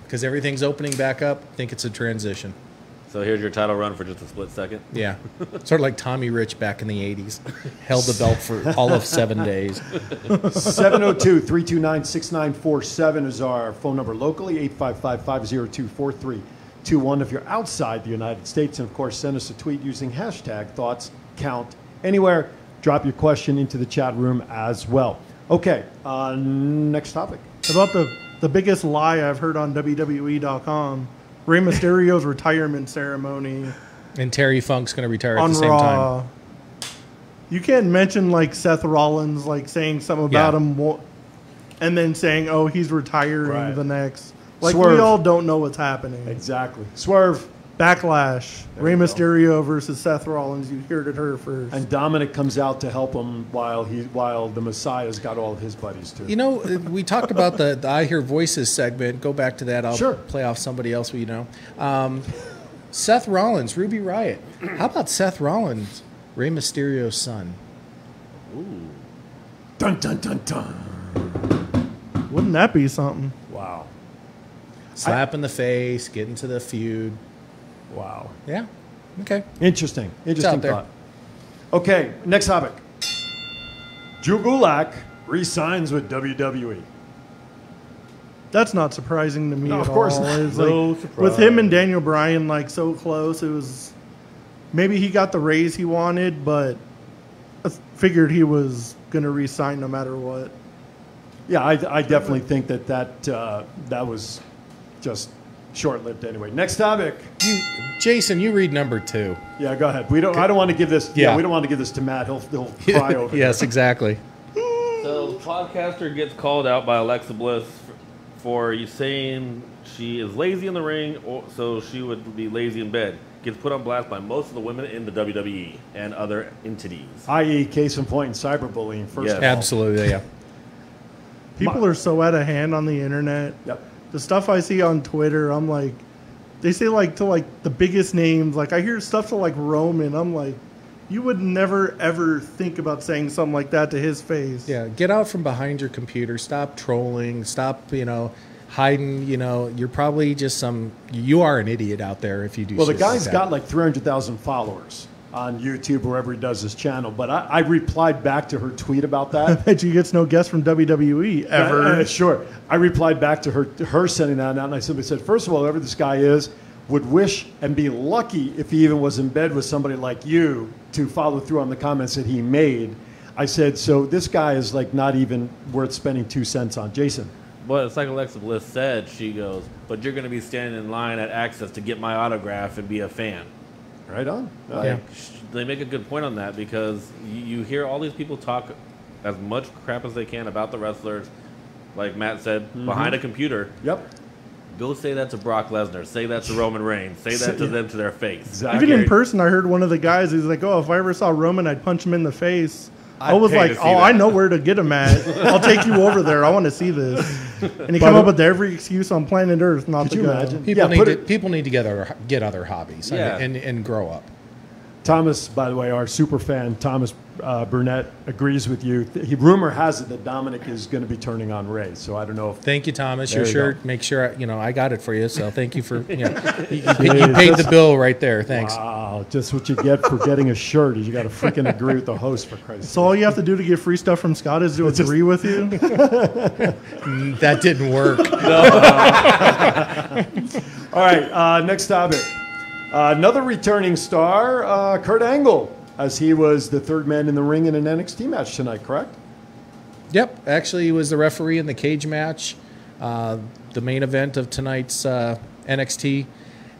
C: Because everything's opening back up. I think it's a transition.
G: So here's your title run for just a split second.
C: Yeah. sort of like Tommy Rich back in the 80s. Held the belt for all of seven days.
B: 702 329 6947 is our phone number locally, 855 502 4321 if you're outside the United States. And of course, send us a tweet using hashtag thoughts count anywhere. Drop your question into the chat room as well. Okay, uh, next topic.
D: About the the biggest lie I've heard on WWE.com, Rey Mysterio's retirement ceremony
C: And Terry Funk's going to retire at
D: on
C: the same
D: Raw.
C: time.
D: You can't mention like Seth Rollins, like saying something about
C: Yeah.
D: him, wo- and then saying, "Oh, he's retiring
B: Right.
D: the next." Like
B: Swerve.
D: we all don't know what's happening.
B: Exactly. Swerve.
D: Backlash:
B: There
D: Rey. Mysterio versus Seth Rollins. You heard it here first.
B: And Dominic comes out to help him while he while the Messiah's got all of his buddies too.
C: You know, uh, we talked about the, the I Hear Voices segment. Go back to that. I'll
B: Sure.
C: play off somebody else we know. Um, Seth Rollins, Ruby Riott. How about Seth Rollins, Rey Mysterio's son?
B: Dun dun dun dun.
D: Wouldn't that be something?
B: Wow.
C: Slap in the face, get into the feud.
B: Wow.
C: Yeah. Okay.
B: Interesting. Interesting
C: out there.
B: thought. Okay, next topic. Drew Gulak resigns with. WWE.
D: That's not surprising to me
B: No,
D: at
B: of course
D: all.
B: not.
G: No
D: like, with him and Daniel Bryan like so close, it was maybe he got the raise he wanted, but I figured he was gonna resign no matter what.
B: Yeah, I, I definitely think that that uh, that was just short-lived anyway. Next topic.
C: You, Jason, you read number two.
B: Yeah, go ahead. We don't. I don't want to give this. Yeah,
C: Yeah.
B: we don't want to give this to Matt. He'll he'll cry over. It.
C: Yes, exactly.
G: So, podcaster gets called out by Alexa Bliss for, for you saying she is lazy in the ring, or so she would be lazy in bed. Gets put on blast by most of the women in the WWE and other entities.
B: I.e., case in point, cyberbullying. First
G: Yes.
B: of all.
C: Absolutely. Yeah.
D: People are so out of hand on the internet.
B: Yep.
D: The stuff I see on Twitter, I'm like, they say like to like the biggest names. Like I hear stuff to like Roman. I'm like, you would never ever think about saying something like that to his face.
C: Yeah. Get out from behind your computer. Stop trolling. Stop, you know, hiding. You know, you're probably just some, you are an idiot out there if you do
B: Well, the
C: shit like that.
B: got like 300,000 followers on YouTube, wherever he does his channel. But I, I replied back to her tweet about that.
D: Bet you gets no guest from WWE ever.
B: Uh, uh, sure. I replied back to her, to her sending that out, and I simply said, first of all, whoever this guy is, would wish and be lucky if he even was in bed with somebody like you to follow through on the comments that he made. I said, so this guy is like not even worth spending two cents on. Jason.
G: But it's like Alexa Bliss said, she goes, but you're going to be standing in line at Axxess to get my autograph and be a fan.
B: Right on.
G: Like,
C: Yeah.
G: They make a good point on that because you, you hear all these people talk as much crap as they can about the wrestlers. Like Matt said,
B: Mm-hmm.
G: behind a computer.
B: Yep.
G: Go say that to Brock Lesnar. Say that to Roman Reigns. Say that to them to their face.
B: Exactly.
D: Even in person, I heard one of the guys. He's like, "Oh, if I ever saw Roman, I'd punch him in the face." I,
G: I'd
D: was like, "Oh,
G: that."
D: I know where to get him at. I'll take you over there. I want to see this." And he
B: By
D: come up with every excuse on planet Earth not
B: Could
D: to
B: you
D: go.
B: imagine?
C: People
B: Yeah,
C: need to,
B: it-
C: people need to get other get other hobbies
G: Yeah.
C: and, and and grow up.
B: Thomas, by the way, our super fan, Thomas uh, Burnett, agrees with you. He, rumor has it that Dominic is going to be turning on Ray. So I don't know if
C: Thank you, Thomas. Your
B: you
C: shirt.
B: go.
C: Make sure I- you know I got it for you. So thank you for you, know, you, you paid- the bill right there. Thanks.
B: Wow, just what you get for getting a shirt is you got to freaking agree with the host for Christ's
D: So all you have to do to get free stuff from Scott is to
B: It's just-
D: agree with you.
C: That didn't work.
B: All right, uh, next topic. Uh, another returning star, uh, Kurt Angle, as he was the third man in the ring in an NXT match tonight, correct?
C: Yep, actually, he was the referee in the cage match, uh, the main event of tonight's uh, NXT.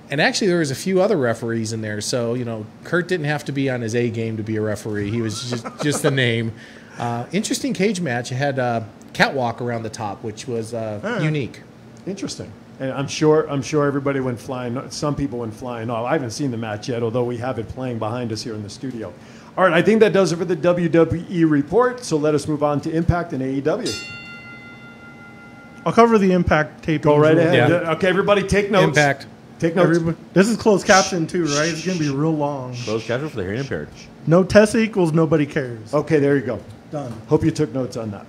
C: And actually, there was a few other referees in there, so you know, Kurt didn't have to be on his A game to be a referee. He was just just a name. Uh, interesting cage match. It had a catwalk around the top, which was uh, unique.
B: Interesting. And I'm sure I'm sure everybody went flying. Some people went flying off. I haven't seen the match yet, although we have it playing behind us here in the studio. All right, I think that does it for the WWE report. So let us move on to Impact and AEW.
D: I'll cover the impact tape.
B: Go right ahead.
C: Yeah.
B: Okay, everybody, take notes.
C: Impact.
B: Take notes.
D: Everybody, this is closed caption too, right? It's gonna be real long.
G: Closed caption for the hearing impaired.
D: No test equals nobody cares.
B: Okay, there you go.
D: Done.
B: Hope you took notes on that.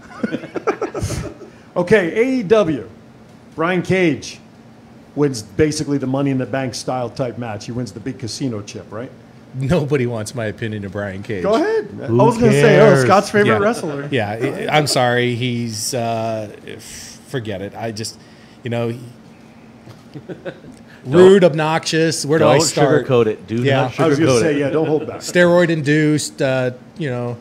B: okay, AEW. Brian Cage wins basically the Money in the Bank style type match. He wins the big casino chip, right?
C: Nobody wants my opinion of Brian Cage.
B: Go ahead.
D: I was gonna say, oh. Scott's favorite
C: Yeah.
D: wrestler.
C: Yeah, I- I'm sorry. He's uh, forget it. I just, you know, rude, obnoxious. Where do I
G: Don't
C: start?
G: sugarcoat it. Do
C: Yeah.
G: not
B: I was going to
G: sugarcoat
B: say,
G: it.
B: yeah, don't hold back.
C: Steroid induced. Uh, you know,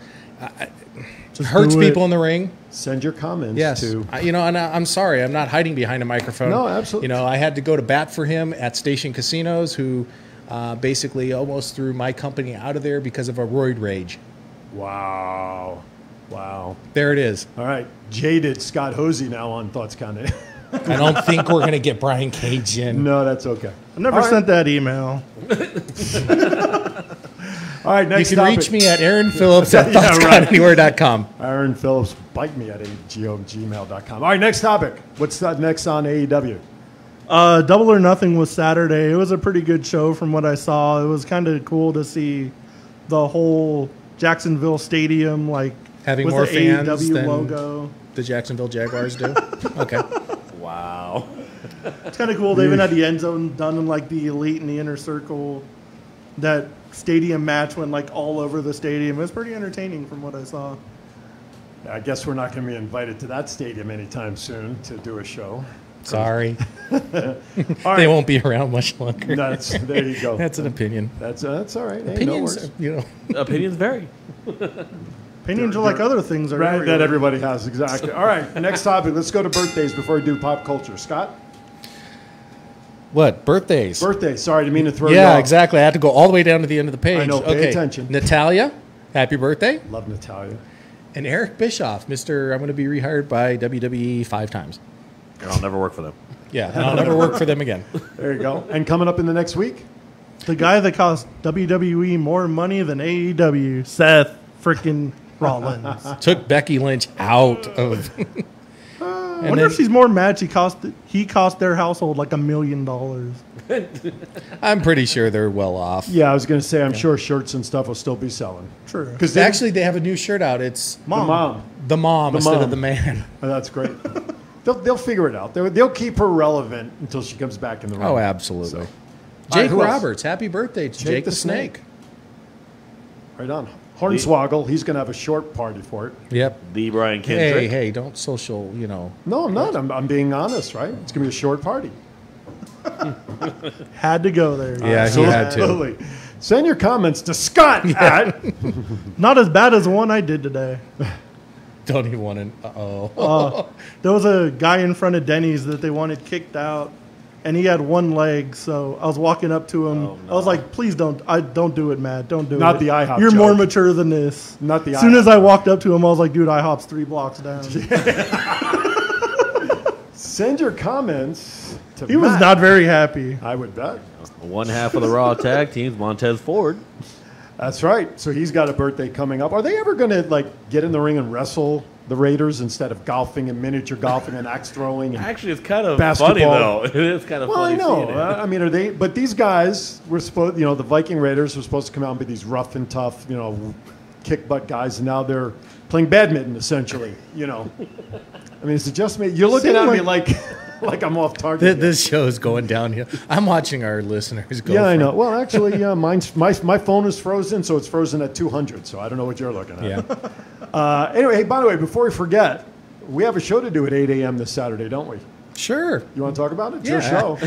D: Just
C: hurts
D: do it.
C: people in the ring.
B: Send your comments
C: Yes,
B: to.
C: I, you know, and I, I'm sorry. I'm not hiding behind a microphone.
B: No, absolutely.
C: You know, I had to go to bat for him at Station Casinos, who uh, basically almost threw my company out of there because of a roid rage.
B: Wow. Wow.
C: There it is.
B: All right. Jaded Scott Hosey now on Thoughts Counted.
C: I don't think we're going to get Brian Cage in.
B: no, that's okay.
D: I never
B: All right.
D: sent that email.
B: All right,
C: You can
B: topic.
C: reach me at Aaron Phillips at
B: Yeah, right. Aaron Phillips, bite me at gmail.com. All right, next topic. What's that next on AEW?
D: Uh, Double or Nothing was Saturday. It was a pretty good show from what I saw. It was kind of cool to see the whole Jacksonville Stadium like
C: Having
D: with
C: more
D: the
C: fans
D: AEW
C: than-
D: logo.
C: The Jacksonville Jaguars do. Okay.
G: Wow.
D: It's kind of cool. They even had the end zone done in like the elite and the inner circle. That stadium match went like all over the stadium. It was pretty entertaining from what I saw.
B: I guess we're not going to be invited to that stadium anytime soon to do a show.
C: Sorry.
B: All
C: They won't be around much longer.
B: that's there you go.
C: That's an opinion.
B: That's uh, that's all right. Hey, no
C: Opinions, you know.
G: Opinions vary.
D: Opinions are like other things. Are
B: Right,
D: everywhere.
B: that everybody has exactly. All right, next topic. Let's go to birthdays before we do pop culture. Scott,
C: What? Birthdays.
B: birthday. Sorry, didn't mean to throw you
C: yeah,
B: off.
C: exactly. I had to go all the way down to the end of the page.
B: I know, pay
C: okay.
B: attention.
C: Natalya, happy birthday.
B: Love Natalya.
C: And Eric Bischoff, Mr. I'm going to be rehired by WWE five times.
G: And I'll never work for them.
C: Yeah, and I'll never work for them again.
B: There you go. And coming up in the next week,
D: The guy that cost WWE more money than AEW, Seth freaking Rollins.
C: Took Becky Lynch out of.
D: I wonder
C: then,
D: if she's more mad. She cost he cost their household like a million dollars.
C: I'm pretty sure they're well off.
B: yeah, I was going to say, I'm sure shirts and stuff will still be selling.
D: True.
B: Because
C: Actually, they have a new shirt out. It's mom,
B: the
D: Mom.
B: mom.
C: the mom
B: The
C: instead
B: mom.
C: of the man.
B: Oh, that's great. they'll, they'll figure it out. They'll, they'll keep her relevant until she comes back in the oh, room.
C: Oh, absolutely.
B: So- All right,
C: Jake
B: who else?
C: Roberts, happy birthday to Jake, the, Snake.
B: Right on. Hornswoggle, he's going to have a short party for it.
C: Yep.
G: The Brian
C: Hey,
G: Kendrick.
C: hey, hey, don't social, you know.
B: No, I'm not. I'm, I'm being honest, right? It's going to be a short party.
D: Had to go there.
C: Yeah, he had to.
B: Absolutely. Send your comments to Scott at
D: Not as bad as the one I did today.
C: Don't even want to. Uh-oh.
D: Uh, there was a guy in front of Denny's that they wanted kicked out, and he had one leg. So I was walking up to him.
G: Oh,
D: I was like, "Please don't, I don't do it, Matt. Don't do
B: Not
D: it.
B: Not the IHOP
D: You're more mature than this."
B: Not the
D: As soon
B: IHOP
D: as I walked up to him, I was like, "Dude, IHOP's three blocks down."
B: Send your comments to
D: he was
B: Matt.
D: not very happy.
B: I would bet.
G: One half of the Raw tag teams, Montez Ford.
B: That's right. So he's got a birthday coming up. Are they ever going to like get in the ring and wrestle the Raiders instead of golfing and miniature golfing and axe throwing? And,
G: Actually, it's kind of
B: Basketball.
G: funny though. It is kind of
B: well, I know.
G: it.
B: I mean, are they? But these guys were supposed. You know, the Viking Raiders were supposed to come out and be these rough and tough, you know, kick butt guys, and now they're playing badminton essentially. You know. I mean, is it just me? You're looking
D: Seemed
B: at me like like I'm off target.
C: This
B: here.
C: This show's going downhill. I'm watching our listeners go.
B: Yeah, I know. Well, actually, yeah, mine's my my phone is frozen, so it's frozen at 200. So I don't know what you're looking at.
C: Yeah.
B: Uh, anyway, hey, by the way, before we forget, we have a show to do at 8 a.m. this Saturday, don't we?
C: Sure.
B: You want to talk about it? It's your
C: Yeah.
B: show.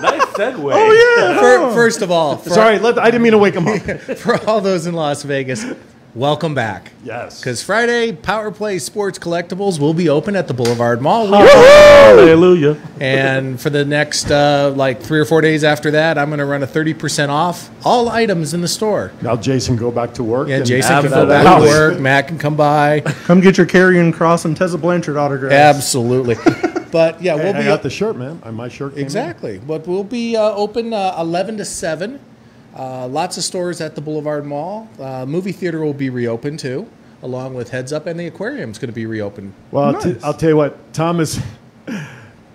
G: nice segue.
D: Oh yeah.
C: Fir- First of all, for,
B: Sorry, let, I didn't mean to wake him up.
C: for all those in Las Vegas, welcome back.
B: Yes.
C: Because Friday, Power Play Sports Collectibles will be open at the Boulevard Mall.
G: Hallelujah.
C: and for the next uh, like three or four days after that, I'm going to run a 30% off all items in the store.
B: now Jason go back to work.
C: Yeah,
B: and-
C: Jason can go
G: Absolutely.
C: back to work. Matt can come by.
D: Come get your Karrion Kross and Tessa Blanchard autograph.
C: Absolutely. But yeah,
B: Hey,
C: we'll
B: I
C: be
B: got the shirt, man. My shirt. came in.
C: exactly. But we'll be uh, open uh, 11 to 7 Uh, lots of stores at the Boulevard Mall. Uh, movie theater will be reopened too, along with Heads Up, and the aquarium is going to be reopened.
B: Well, I'll, t-
D: Nice.
B: I'll tell you what, Thomas.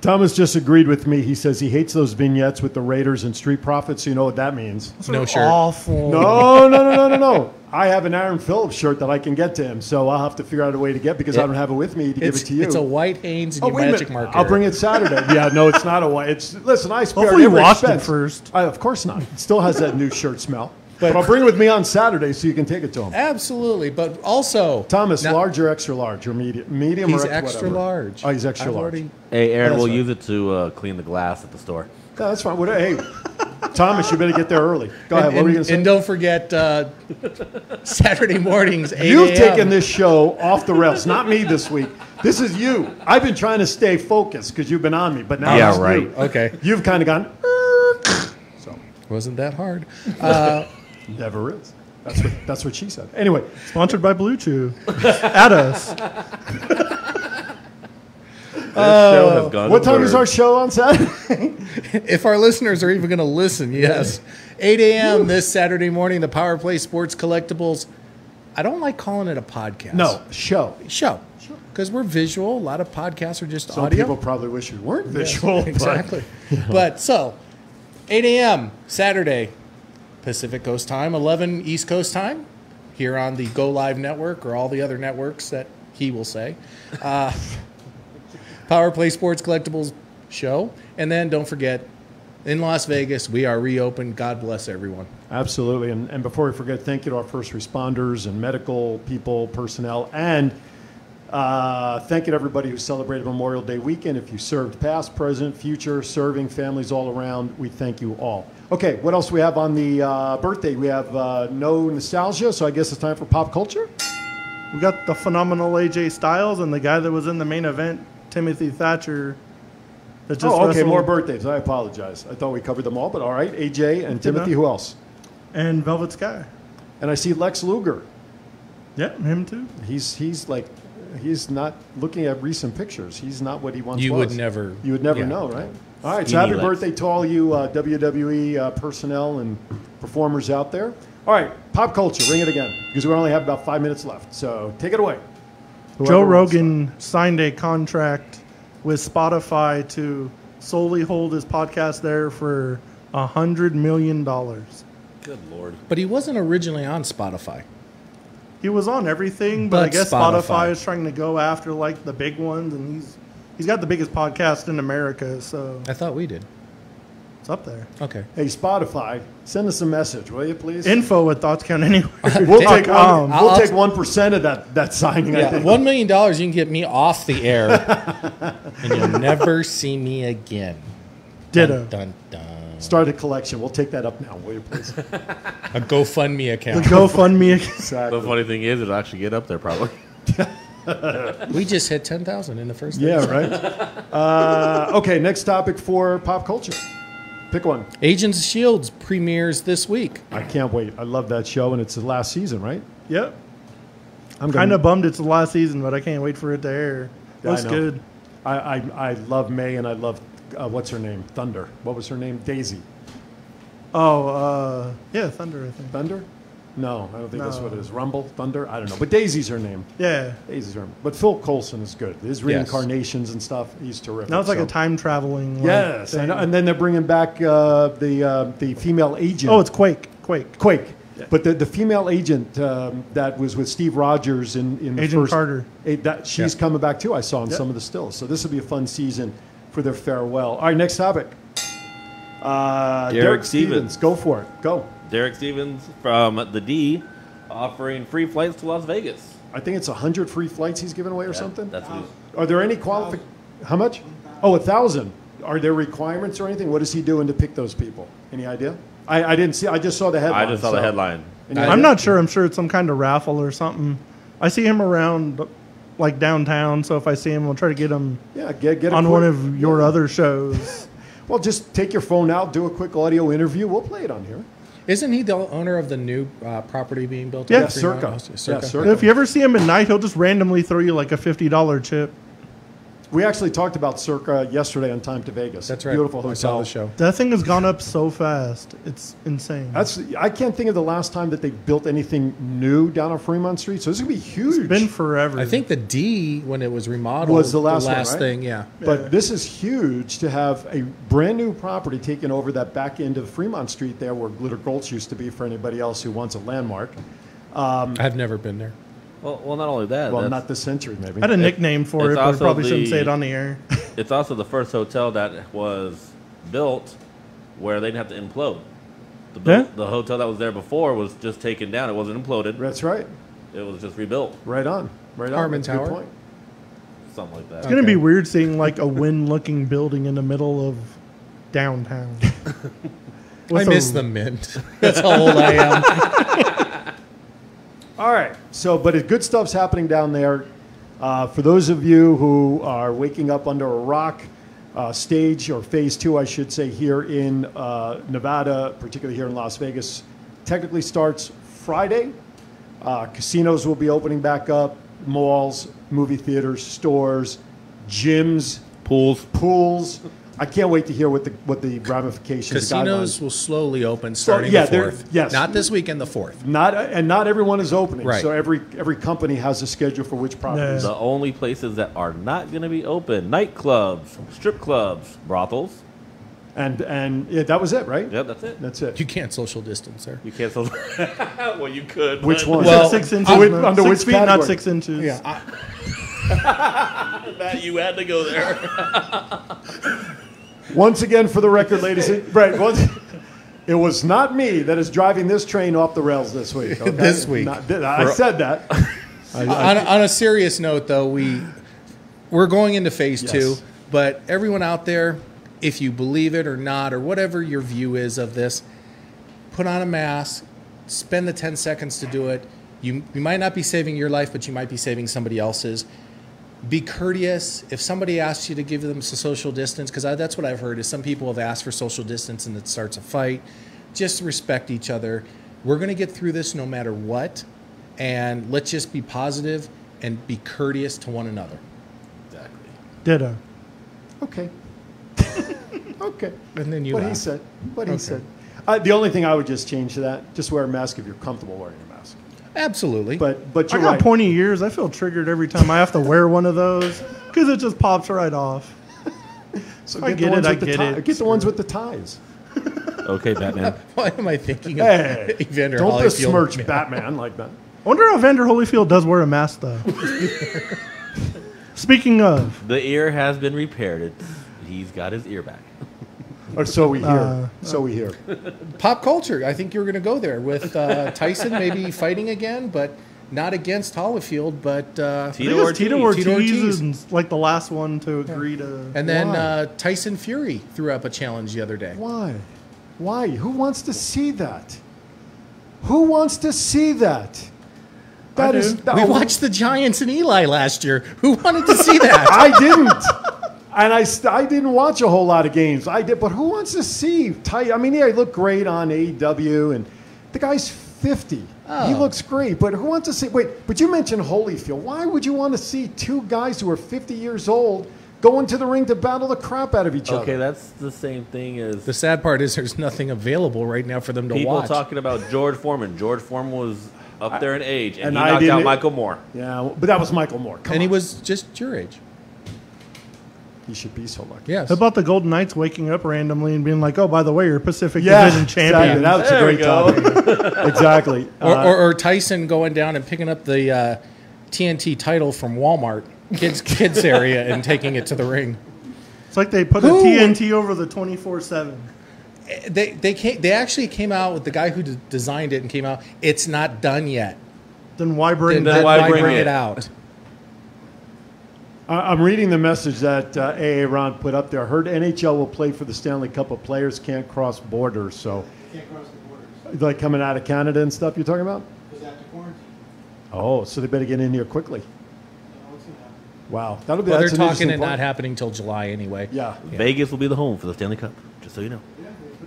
B: Thomas just agreed with me. He says he hates those vignettes with the Raiders and Street Profits. You know what that means?
C: No shirt.
D: Awful.
B: No, no, no, no, no, no. I have an Aaron Phillips shirt that I can get to him, so I'll have to figure out a way to get because I don't have it with me to give it to you.
C: it's a white Hanes and
B: Oh,
C: your magic
B: minute.
C: marker.
B: I'll bring it Saturday. yeah, no, it's not a white. It's listen. I spared
D: Hopefully you
B: every
D: washed it first.
B: I, of course not. It still has that new shirt smell. But I'll bring it with me on Saturday so you can take it to him.
C: Absolutely, but also
B: Thomas,
C: Now-
B: large or extra large or medium? Medium
C: He's
B: or ex-
C: extra
B: whatever.
C: large.
B: Oh, he's extra
C: I've
B: large.
C: already-
G: Hey, Aaron,
B: That's
G: we'll
B: fine.
G: use it to uh, clean the glass at the store.
B: No, that's fine. What, hey, Thomas, you better get there early. Go ahead.
C: and,
B: what were you going to say?
C: and don't forget uh, Saturday mornings. 8
B: You've taken this show off the rails. Not me this week. This is you. I've been trying to stay focused because you've been on me, but now
G: Yeah,
B: it's you.
G: right.
C: Okay,
B: You've kind of gone. So
C: wasn't that hard? Uh,
B: never is. That's what that's what she said. Anyway,
D: Sponsored by BlueChew. At us.
G: This show has uh, gone
B: what
G: to
B: time is our show on Saturday?
C: if our listeners are even going to listen, yes. 8 a.m. this Saturday morning, the Power Play Sports Collectibles. I don't like calling it a podcast.
B: no show.
C: show. Because we're visual. A lot of podcasts are just audio.
B: Some
C: audio.
B: people probably wish we weren't visual. but-
C: exactly. But so, 8 a.m. Saturday, Pacific Coast time, 11 East Coast time, here on the Go Live Network or all the other networks that he will say. Uh, Power Play Sports Collectibles show. And then don't forget, in Las Vegas, we are reopened. God bless everyone.
B: Absolutely. And, and before we forget, thank you to our first responders and medical people, personnel, and uh, thank you to everybody who celebrated Memorial Day weekend. If you served past, present, future, serving families all around, we thank you all. Okay, what else we have on the uh, birthday? We have uh, no nostalgia, so I guess it's time for pop culture.
D: We got the phenomenal AJ Styles and the guy that was in the main event, Timothy Thatcher. That just
B: oh, okay,
D: wrestled-
B: more birthdays. I apologize. I thought we covered them all, but all right. AJ and Timothy. Who else?
D: And Velvet Sky.
B: And I see Lex Luger.
D: Yeah, him too.
B: He's he's like he's not looking at recent pictures. He's not what he once
C: You
B: was.
C: would never-
B: You would never
C: yeah.
B: know, right? All right. So happy
G: Lex.
B: birthday to all you uh, WWE uh, personnel and performers out there. All right, pop culture. Ring it again because we only have about five minutes left. So take it away. Whoever
D: Joe Rogan signed a contract with Spotify to solely hold his podcast there for a hundred million dollars.
G: Good lord.
C: But he wasn't originally on Spotify.
D: He was on everything, but, I guess
C: Spotify.
D: Spotify. is trying to go after like the big ones, and he's he's got the biggest podcast in America, so
C: I thought we did.
D: it's up there.
C: Okay.
B: Hey, Spotify, send us a message, will you, please?
D: Info at Thoughts Count Anywhere.
B: we'll
C: Dave,
B: take one,
D: um,
B: we'll
C: I'll-
B: take one percent of that that signing. I
C: Yeah,
B: think.
C: one million dollars, you can get me off the air, and you'll never see me again.
D: Ditto.
C: Dun, dun, dun.
B: Start a collection. We'll take that up now, will you, please?
C: A GoFundMe account.
D: The
C: account.
D: GoFundMe.
B: exactly.
G: The funny thing is, it'll actually get up there probably.
C: we just hit ten thousand in the first.
B: Yeah,
C: day.
B: right. Uh, okay, next topic for pop culture. Pick one.
C: Agents of Shields premieres this week.
B: I can't wait. I love that show, and it's the last season, right?
D: Yep.
B: I'm
D: Kind of bummed it's the last season, but I can't wait for it to air.
B: Yeah, I
D: Looks
B: know.
D: good.
B: I, I I love May, and I love uh, what's her name? Thunder. What was her name? Daisy.
D: Oh, uh, yeah, Thunder, I think.
B: Thunder? No, I don't think that's
D: No.
B: what it is. Rumble, Thunder. I don't know, but Daisy's her name.
D: Yeah.
B: Daisy's her. Name. But Phil Coulson is good. His reincarnations and stuff. He's terrific.
D: Now it's like
B: so-
D: a time traveling. like,
B: Yes, I
D: thing.
B: know. and then they're bringing back uh, the uh, the female agent.
D: Oh, it's Quake. Quake.
B: Quake. But the, the female agent um, that was with Steve Rogers in, in the
D: Agent
B: first,
D: Carter.
B: eh, that she's
C: Yeah.
B: coming back too. I saw in
D: Yep.
B: some of the stills. So this will be a fun season for their farewell. All right, next topic. Uh,
G: Derek
B: Derek,
G: Stevens.
B: Stevens. Go for it. Go.
G: Derek Stevens from the D offering free flights to Las Vegas.
B: I think it's hundred free flights he's giving away or
G: Yeah,
B: something.
G: That's what he's-
B: Are there any qualific? How much? Oh, a thousand. Are there requirements or anything? What is he doing to pick those people? Any idea? I, I didn't see. I just saw the headline.
G: I just saw the
B: so-
G: headline.
B: Any
D: I'm
B: idea?
D: not sure. I'm sure it's some kind of raffle or something. I see him around, like downtown. So if I see him, I'll try to get him
B: Yeah, get get a
D: on one of your other shows.
B: Well, just take your phone out, do a quick audio interview. We'll play it on here.
C: Isn't he the owner of the new uh, property being built?
D: Yeah,
C: in Fremont?
B: Circa.
C: Circa.
B: Yeah, Circa.
D: if you ever see him at night, he'll just randomly throw you like a fifty dollar chip.
B: We actually talked about Circa yesterday on Time to Vegas.
C: That's right.
B: Beautiful
C: I
B: hotel.
C: saw the show.
D: That thing has gone up so fast. It's insane.
B: That's I can't think of the last time that they built anything new down on Fremont Street. So this is gonna be huge.
D: it's been forever.
C: I think the D when it was remodeled
B: Was the last one, right?
C: thing. Yeah.
B: But this is huge to have a brand new property taken over that back end of Fremont Street there where Glitter Gulch used to be for anybody else who wants a landmark.
C: Um, I've never been there.
G: Well, well, not only that.
B: Well,
G: that's-
B: not this century, maybe.
D: I had a nickname for
G: it's
D: it, but I
G: also
D: probably shouldn't
G: the-
D: say it on the air.
G: It's also the first hotel that was built where they didn't have to implode. The, buil-
D: Yeah.
G: the hotel that was there before was just taken down. It wasn't imploded.
B: That's right.
G: It was just rebuilt.
B: Right on. Right on.
C: Harmon
B: That's a good
C: Tower?
B: point.
G: Something like that.
D: It's gonna
C: Okay.
D: be weird seeing like a wind-looking building in the middle of downtown.
C: I
D: With a-
C: miss the mint. That's how old I am.
B: All right. So, but good stuff's happening down there. Uh, for those of you who are waking up under a rock, uh, stage or phase two, I should say, here in uh, Nevada, particularly here in Las Vegas, technically starts Friday. Uh, casinos will be opening back up, malls, movie theaters, stores, gyms,
G: Pools.
B: pools. I can't wait to hear what the what the ramifications.
C: Casinos
B: guidelines-
C: will slowly open starting
B: yeah,
C: the fourth.
B: yes.
C: Not this weekend, the fourth.
B: Not and not everyone is opening.
C: Right.
B: So every every company has a schedule for which properties.
G: The only places that are not going to be open: nightclubs, strip clubs, brothels.
B: And and yeah, that was it, right?
G: Yep, that's it.
B: That's it.
C: You can't social distance there.
G: You can't. Sell- well, you could.
B: Which one?
C: Well,
D: six inches.
B: under which-
D: no,
B: under
D: six
B: which
D: feet, not six inches.
C: Yeah.
G: Matt, you had to go there.
B: Once again, for the record, ladies, and, right? Once, it was not me that is driving this train off the rails this week. okay?
C: This week.
B: Not- I said that. I,
C: on, on a serious note, though, we we're going into phase
B: Yes.
C: two. But everyone out there, if you believe it or not, or whatever your view is of this, put on a mask. Spend the ten seconds to do it. You you might not be saving your life, but you might be saving somebody else's. Be courteous. If somebody asks you to give them some social distance, because that's what I've heard is some people have asked for social distance and it starts a fight. Just respect each other. We're going to get through this no matter what, and let's just be positive and be courteous to one another.
G: exactly.
D: Ditto.
B: okay. okay.
C: And then you
B: what he
C: laugh.
B: said. What he
C: Okay.
B: said. Uh, the only thing I would just change to that: just wear a mask if you're comfortable wearing a mask.
C: Absolutely.
B: But but you're I
D: got
B: right.
D: pointy ears. I feel triggered every time I have to wear one of those because it just pops right off.
B: So
D: I
B: get
D: get it,
B: ones
D: I
B: the
D: get
B: tie-
D: it.
B: Get the ones with the ties.
G: Okay, Batman.
C: why am I thinking of
B: Hey,
C: Evander
B: don't
C: Holyfield?
B: besmirch Batman like that.
D: I wonder how Vander Holyfield does wear a mask though. Speaking of,
G: the ear has been repaired. It's, he's got his ear back.
B: Or so we hear.
D: Uh,
B: so we hear.
C: Pop culture. I think you were going to go there with uh, Tyson maybe fighting again, but not against Holyfield, but uh,
D: I
G: Tito
D: think it's Tito
G: Ortiz.
D: Ortiz,
C: Tito Ortiz.
D: is like the last one to agree to.
C: and then uh, Tyson Fury threw up a challenge the other day.
B: Why? Why? Who wants to see that? Who wants to see that? That
D: do.
C: We watched the Giants and Eli last year. Who wanted to see that?
B: I didn't. And I, I didn't watch a whole lot of games. I did, but who wants to see tight? I mean, yeah, he looked great on AEW, and the guy's 50. He
C: Oh.
B: looks great, but who wants to see? Wait, but you mentioned Holyfield. Why would you want to see two guys who are 50 years old go into the ring to battle the crap out of each other?
G: Okay, that's the same thing as
C: the sad part is there's nothing available right now for them to
G: people
C: watch.
G: talking about George Foreman. George Foreman was up there in age, and,
B: and
G: he
B: I
G: knocked out
B: didn't-
G: Michael Moorer.
B: Yeah, but that was Michael Moorer. Come
C: and he
B: on.
C: was just your age.
B: He should be so lucky.
C: Yes.
D: How about the Golden Knights waking up randomly and being like, "Oh, by the way, you're Pacific
B: Yeah,
D: Division
B: exactly.
D: champion."
B: That was
G: There
B: a
G: we
B: great topic. exactly.
C: Or,
B: Uh,
C: or, or Tyson going down and picking up the uh, TNT title from Walmart kids kids area and taking it to the ring.
D: It's like they put
C: Who-
D: a TNT over the 24 seven.
C: They they came, they actually came out with the guy who d- designed it and came out. It's not done yet.
D: Then why bring
C: Then,
G: then why
C: why
G: bring
C: bring
G: it?
C: it out?
B: I- I'm reading the message that uh, AA Ron put up there. I heard NHL will play for the Stanley Cup, but players can't cross borders. So,
H: Can't cross the borders.
B: like coming out of Canada and stuff, you're talking about?
H: Because they have to quarantine.
B: Oh, so they better get in here quickly.
H: You know what's going to happen.
B: Wow, that'll be.
C: Well, they're
B: that's an
C: talking
B: interesting
C: it not happening till July anyway.
B: Yeah.
G: Vegas will be the home for the Stanley Cup. Just so you know.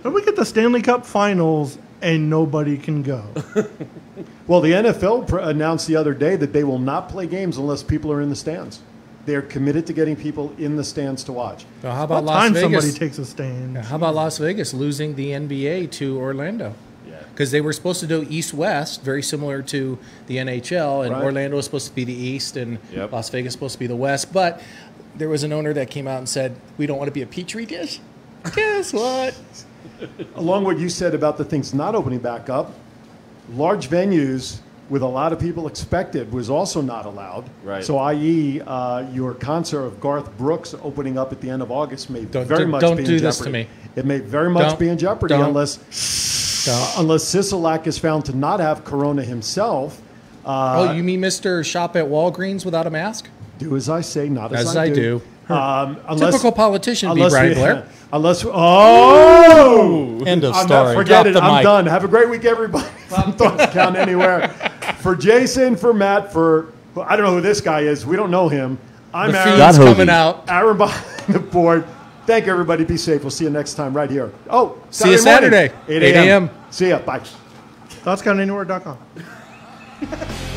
D: Then we get the Stanley Cup Finals and nobody can go.
B: Well, the NFL pr- announced the other day that they will not play games unless people are in the stands. They're committed to getting people in the stands to watch.
C: Well, how about
D: About
C: Las
D: time
C: Vegas?
D: somebody takes a stand.
C: How about Las Vegas losing the NBA to Orlando?
G: Yeah.
C: Because they were supposed to do East West, very similar to the NHL, and
B: Right.
C: Orlando was supposed to be the East, and
G: Yep.
C: Las Vegas supposed to be the West. But there was an owner that came out and said, "We don't want to be a petri dish." Guess what?
B: Along what you said about the things not opening back up, large venues with a lot of people expected was also not allowed.
G: Right.
B: So, i.e., uh, your concert of Garth Brooks opening up at the end of August may
C: Don't-
B: very
C: don't-
B: much
C: don't
B: be in
C: do
B: jeopardy.
C: this to me.
B: It may very much
C: Don't-
B: be in jeopardy
C: don't.
B: unless
C: Don't.
B: unless Sisolak is found to not have corona himself. Uh,
C: oh, you mean Mister Shop at Walgreens without a mask?
B: do as I say, not as,
C: As I do.
B: Um, unless,
C: Typical politician, be Brian
B: we-
C: Blair.
B: Unless oh,
I: End of
B: I'm
I: story.
B: Not, forget
I: Drop
B: it.
I: the
B: I'm
I: mic.
B: done. Have a great week, everybody. From Thoughts Count Anywhere. For Jason, for Matt, for I don't know who this guy is. We don't know him. I'm
C: The
B: Aaron.
C: feed's
G: Hovey.
C: coming out.
B: Aaron behind the board. Thank you, everybody. Be safe. We'll see you next time right here. Oh,
C: See you
B: Saturday morning,
C: Saturday,
B: 8
C: 8 a.m.
B: See ya. Bye.
D: ThoughtsCountAnywhere.com.